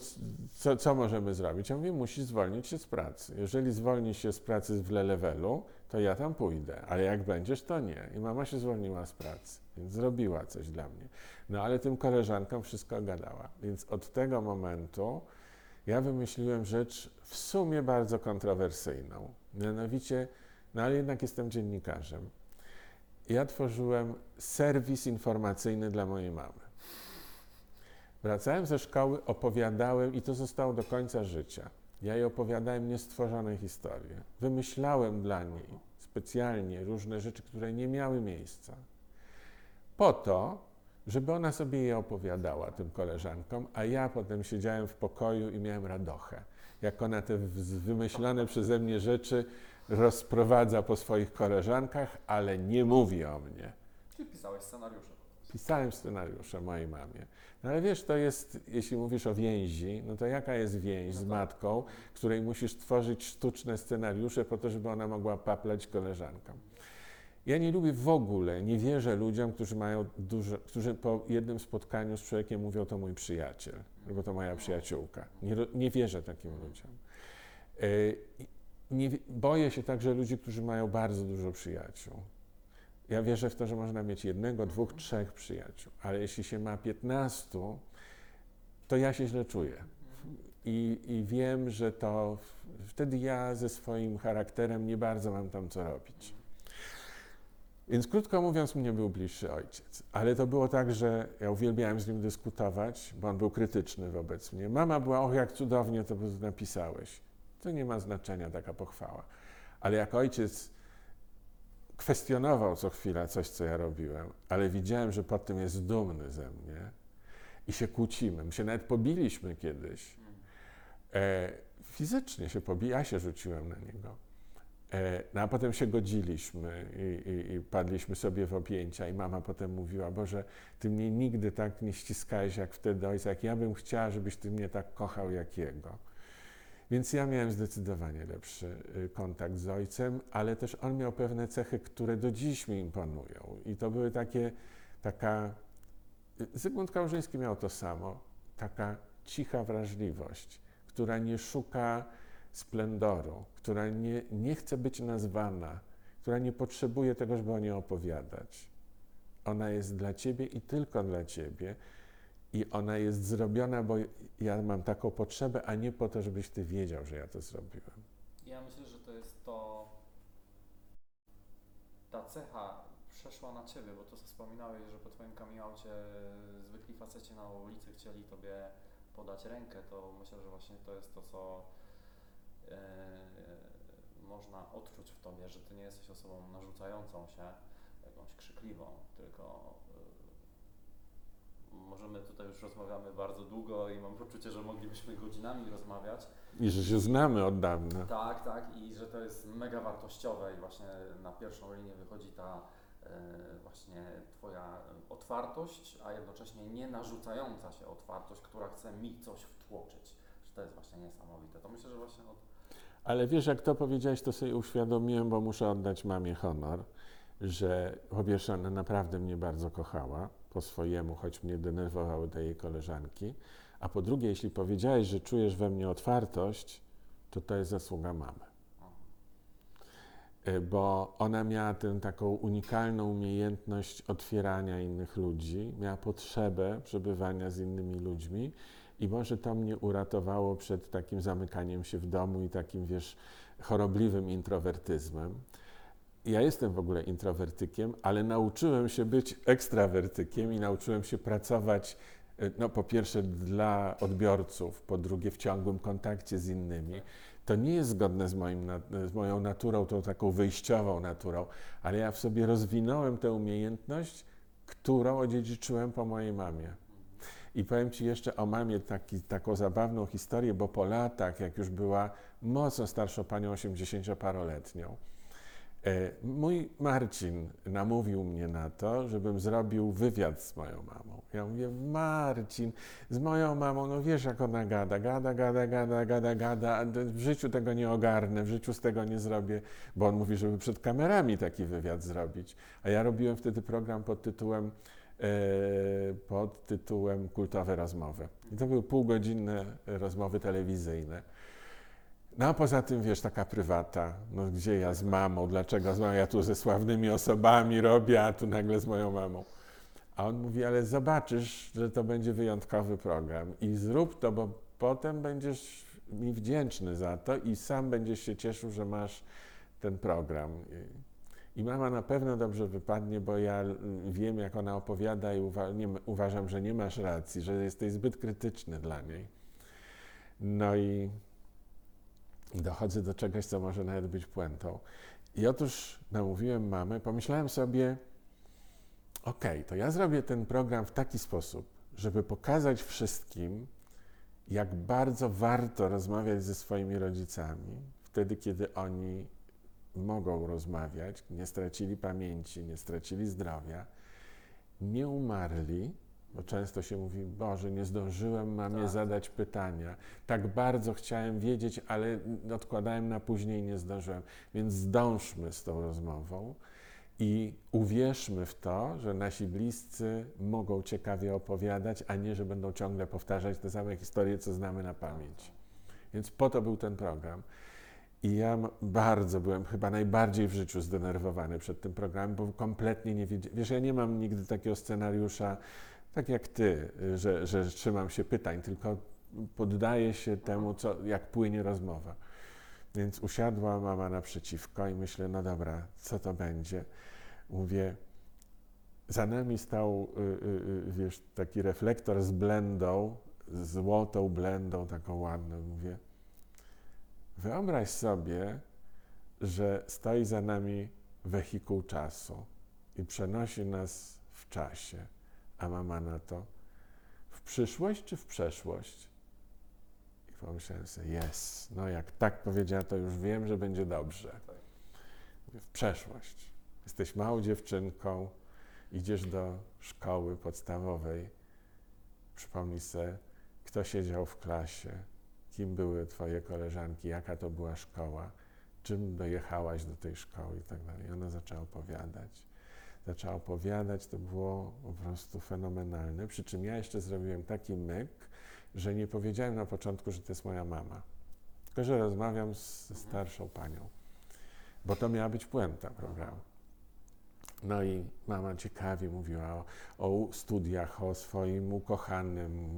co, co możemy zrobić? Ja mówię, musisz zwolnić się z pracy. Jeżeli zwolnisz się z pracy w Le-Levelu, to ja tam pójdę, ale jak będziesz, to nie. I mama się zwolniła z pracy, więc zrobiła coś dla mnie. No ale tym koleżankom wszystko gadała. Więc od tego momentu ja wymyśliłem rzecz w sumie bardzo kontrowersyjną. Mianowicie, no ale jednak jestem dziennikarzem. Ja tworzyłem serwis informacyjny dla mojej mamy. Wracałem ze szkoły, opowiadałem i to zostało do końca życia. Ja jej opowiadałem niestworzone historie. Wymyślałem dla niej specjalnie różne rzeczy, które nie miały miejsca. Po to, żeby ona sobie je opowiadała tym koleżankom, a ja potem siedziałem w pokoju i miałem radochę. Jak ona te wymyślone przeze mnie rzeczy rozprowadza po swoich koleżankach, ale nie mówi o mnie. Czyli pisałeś scenariusze. Pisałem scenariusze mojej mamie. No ale wiesz, to jest, jeśli mówisz o więzi, no to jaka jest więź z matką, której musisz tworzyć sztuczne scenariusze po to, żeby ona mogła paplać koleżankom. Ja nie lubię w ogóle, nie wierzę ludziom, którzy mają którzy po jednym spotkaniu z człowiekiem mówią, to mój przyjaciel, albo to moja przyjaciółka. Nie, nie wierzę takim ludziom. E, Nie, boję się także ludzi, którzy mają bardzo dużo przyjaciół. Ja wierzę w to, że można mieć jednego, dwóch, trzech przyjaciół, ale jeśli się ma piętnastu, to ja się źle czuję. I, I wiem, że to wtedy ja ze swoim charakterem nie bardzo mam tam co robić. Więc krótko mówiąc, mnie był bliższy ojciec. Ale to było tak, że ja uwielbiałem z nim dyskutować, bo on był krytyczny wobec mnie. Mama była, och, jak cudownie to napisałeś. To nie ma znaczenia taka pochwała. Ale jak ojciec kwestionował co chwila coś, co ja robiłem, ale widziałem, że pod tym jest dumny ze mnie i się kłócimy. My się nawet pobiliśmy kiedyś. E, fizycznie się pobi, ja się rzuciłem na niego. E, no a potem się godziliśmy i, i, i padliśmy sobie w objęcia i mama potem mówiła, Boże, Ty mnie nigdy tak nie ściskałeś jak wtedy ojca, jak ja bym chciała, żebyś Ty mnie tak kochał jak jego. Więc ja miałem zdecydowanie lepszy y, kontakt z ojcem, ale też on miał pewne cechy, które do dziś mi imponują. I to były takie, taka, y, Zygmunt Kałużyński miał to samo, taka cicha wrażliwość, która nie szuka splendoru, która nie, nie chce być nazwana, która nie potrzebuje tego, żeby o niej opowiadać. Ona jest dla ciebie i tylko dla ciebie. I ona jest zrobiona, bo ja mam taką potrzebę, a nie po to, żebyś ty wiedział, że ja to zrobiłem. Ja myślę, że to jest to. Ta cecha przeszła na ciebie, bo to co wspominałeś, że po twoim coming outie zwykli faceci na ulicy chcieli tobie podać rękę, to myślę, że właśnie to jest to, co e, można odczuć w tobie, że ty nie jesteś osobą narzucającą się, jakąś krzykliwą, tylko e, możemy tutaj już rozmawiamy bardzo długo i mam poczucie, że moglibyśmy godzinami rozmawiać. I że się znamy od dawna. Tak, tak, i że to jest mega wartościowe i właśnie na pierwszą linię wychodzi ta e, właśnie Twoja otwartość, a jednocześnie nie narzucająca się otwartość, która chce mi coś wtłoczyć. Że to jest właśnie niesamowite. To myślę, że właśnie od... Ale wiesz, jak to powiedziałeś, to sobie uświadomiłem, bo muszę oddać mamie honor, że po pierwsze ona naprawdę mnie bardzo kochała po swojemu, choć mnie denerwowały te jej koleżanki. A po drugie, jeśli powiedziałeś, że czujesz we mnie otwartość, to to jest zasługa mamy. Y, Bo ona miała tę taką unikalną umiejętność otwierania innych ludzi, miała potrzebę przebywania z innymi ludźmi i może to mnie uratowało przed takim zamykaniem się w domu i takim, wiesz, chorobliwym introwertyzmem. Ja jestem w ogóle introwertykiem, ale nauczyłem się być ekstrawertykiem i nauczyłem się pracować, y, no po pierwsze dla odbiorców, po drugie w ciągłym kontakcie z innymi. To nie jest zgodne z, moim, z moją naturą, tą taką wyjściową naturą, ale ja w sobie rozwinąłem tę umiejętność, którą odziedziczyłem po mojej mamie. I powiem Ci jeszcze o mamie taki, taką zabawną historię, bo po latach, jak już była mocno starszą panią, 80-paroletnią, e, mój Marcin namówił mnie na to, żebym zrobił wywiad z moją mamą. Ja mówię, Marcin, z moją mamą, no wiesz jak ona gada, gada, gada, gada, gada, gada, w życiu tego nie ogarnę, w życiu z tego nie zrobię, bo on mówi, żeby przed kamerami taki wywiad zrobić. A ja robiłem wtedy program pod tytułem pod tytułem Kultowe rozmowy. I to były półgodzinne rozmowy telewizyjne. No a poza tym, wiesz, taka prywata, no gdzie ja z mamą, dlaczego z mamą, ja tu ze sławnymi osobami robię, a tu nagle z moją mamą. A on mówi, ale zobaczysz, że to będzie wyjątkowy program i zrób to, bo potem będziesz mi wdzięczny za to i sam będziesz się cieszył, że masz ten program. I- mama na pewno dobrze wypadnie, bo ja wiem, jak ona opowiada i uwa- nie, uważam, że nie masz racji, że jesteś zbyt krytyczny dla niej. No i dochodzę do czegoś, co może nawet być puentą. I otóż namówiłem mamę, pomyślałem sobie, okej, to ja zrobię ten program w taki sposób, żeby pokazać wszystkim, jak bardzo warto rozmawiać ze swoimi rodzicami, wtedy, kiedy oni mogą rozmawiać, nie stracili pamięci, nie stracili zdrowia nie umarli, bo często się mówi, Boże, nie zdążyłem mamie Tak. zadać pytania. Tak bardzo chciałem wiedzieć, ale odkładałem na później i nie zdążyłem. Więc zdążmy z tą rozmową i uwierzmy w to, że nasi bliscy mogą ciekawie opowiadać, a nie, że będą ciągle powtarzać te same historie, co znamy na pamięć. Więc po to był ten program. I ja bardzo byłem, chyba najbardziej w życiu zdenerwowany przed tym programem, bo kompletnie nie wiedziałem. Wiesz, ja nie mam nigdy takiego scenariusza, tak jak ty, że, że trzymam się pytań, tylko poddaję się temu, co, jak płynie rozmowa. Więc usiadła mama naprzeciwko i myślę, no dobra, co to będzie? Mówię, za nami stał, y, y, y, wiesz, taki reflektor z blendą, złotą blendą, taką ładną. Mówię, wyobraź sobie, że stoi za nami wehikuł czasu i przenosi nas w czasie. A mama na to, w przyszłość czy w przeszłość? I pomyślałem sobie, jest, no jak tak powiedziała, to już wiem, że będzie dobrze. Mówię, w przeszłość. Jesteś małą dziewczynką, idziesz do szkoły podstawowej. Przypomnij sobie, kto siedział w klasie, kim były twoje koleżanki, jaka to była szkoła, czym dojechałaś do tej szkoły i tak dalej. I ona zaczęła opowiadać. Zaczęła opowiadać, to było po prostu fenomenalne. Przy czym ja jeszcze zrobiłem taki myk, że nie powiedziałem na początku, że to jest moja mama. Tylko, że rozmawiam z starszą panią. Bo to miała być puenta programu. No i mama ciekawie mówiła o, o studiach, o swoim ukochanym,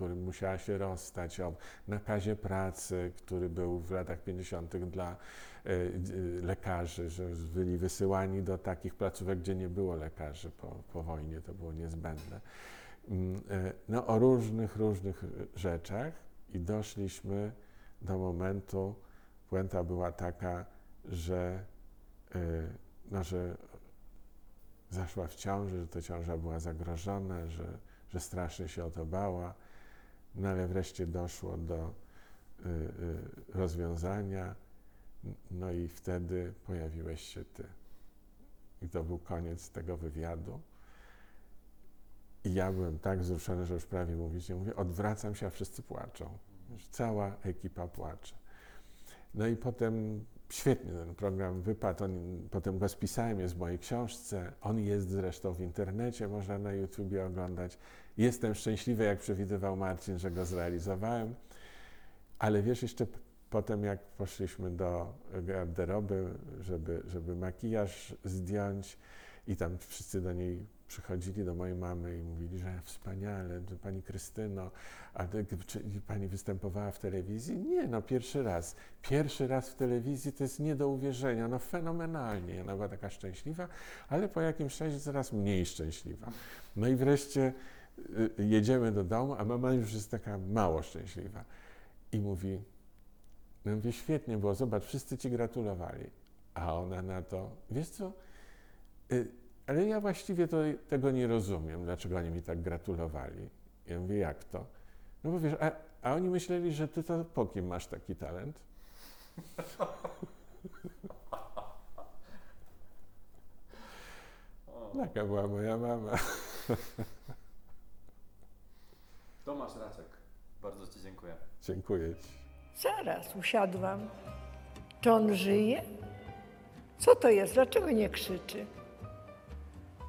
którym musiała się rozstać, o nakazie pracy, który był w latach 50. dla e, lekarzy, że byli wysyłani do takich placówek, gdzie nie było lekarzy po, po wojnie, to było niezbędne. Mm, e, No, o różnych, różnych rzeczach i doszliśmy do momentu, puenta była taka, że, e, no, że zaszła w ciąży, że to ciąża była zagrożona, że, że strasznie się o to bała. No ale wreszcie doszło do y, y, rozwiązania. No i wtedy pojawiłeś się ty. I to był koniec tego wywiadu. I ja byłem tak wzruszony, że już prawie mówić nie mówię. Odwracam się, a wszyscy płaczą. Cała ekipa płacze. No i potem świetnie ten program wypadł. On, potem go spisałem, jest w mojej książce. On jest zresztą w internecie, można na YouTubie oglądać. Jestem szczęśliwy, jak przewidywał Marcin, że go zrealizowałem. Ale wiesz, jeszcze potem jak poszliśmy do garderoby, żeby, żeby makijaż zdjąć i tam wszyscy do niej przychodzili, do mojej mamy i mówili, że wspaniale, pani Krystyno, a czy pani występowała w telewizji? Nie, no pierwszy raz. Pierwszy raz w telewizji to jest nie do uwierzenia, no fenomenalnie. Ona była taka szczęśliwa, ale po jakimś czasie coraz mniej szczęśliwa. No i wreszcie jedziemy do domu, a mama już jest taka mało szczęśliwa. I mówi, no mówię, świetnie było, zobacz, wszyscy ci gratulowali. A ona na to, wiesz co, y, ale ja właściwie to, tego nie rozumiem, dlaczego oni mi tak gratulowali. Ja mówię, jak to? No bo wiesz, a, a oni myśleli, że ty to po kim masz taki talent? Taka była moja mama. Tomasz Raczek, bardzo Ci dziękuję. Dziękuję ci. Zaraz usiadłam. Czy on żyje? Co to jest? Dlaczego nie krzyczy?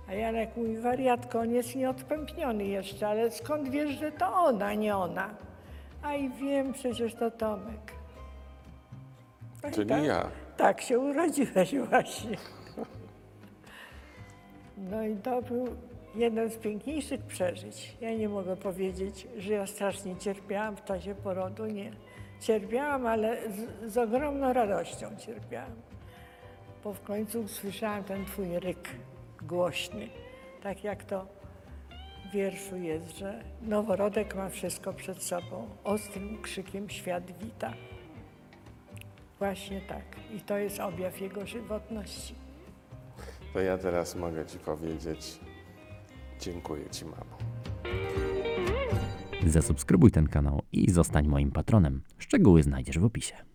A Janek mówi, wariatko, on jest nieodpępniony jeszcze, ale skąd wiesz, że to ona, nie ona? A i wiem, przecież to Tomek. No i Czyli tak, ja. Tak się urodziłeś właśnie. No i to był jeden z piękniejszych przeżyć. Ja nie mogę powiedzieć, że ja strasznie cierpiałam w czasie porodu, nie. Cierpiałam, ale z, z ogromną radością cierpiałam. Bo w końcu usłyszałam ten twój ryk głośny. Tak jak to w wierszu jest, że noworodek ma wszystko przed sobą. Ostrym krzykiem świat wita. Właśnie tak. I to jest objaw jego żywotności. To ja teraz mogę ci powiedzieć, dziękuję ci, mamo. Zasubskrybuj ten kanał i zostań moim patronem. Szczegóły znajdziesz w opisie.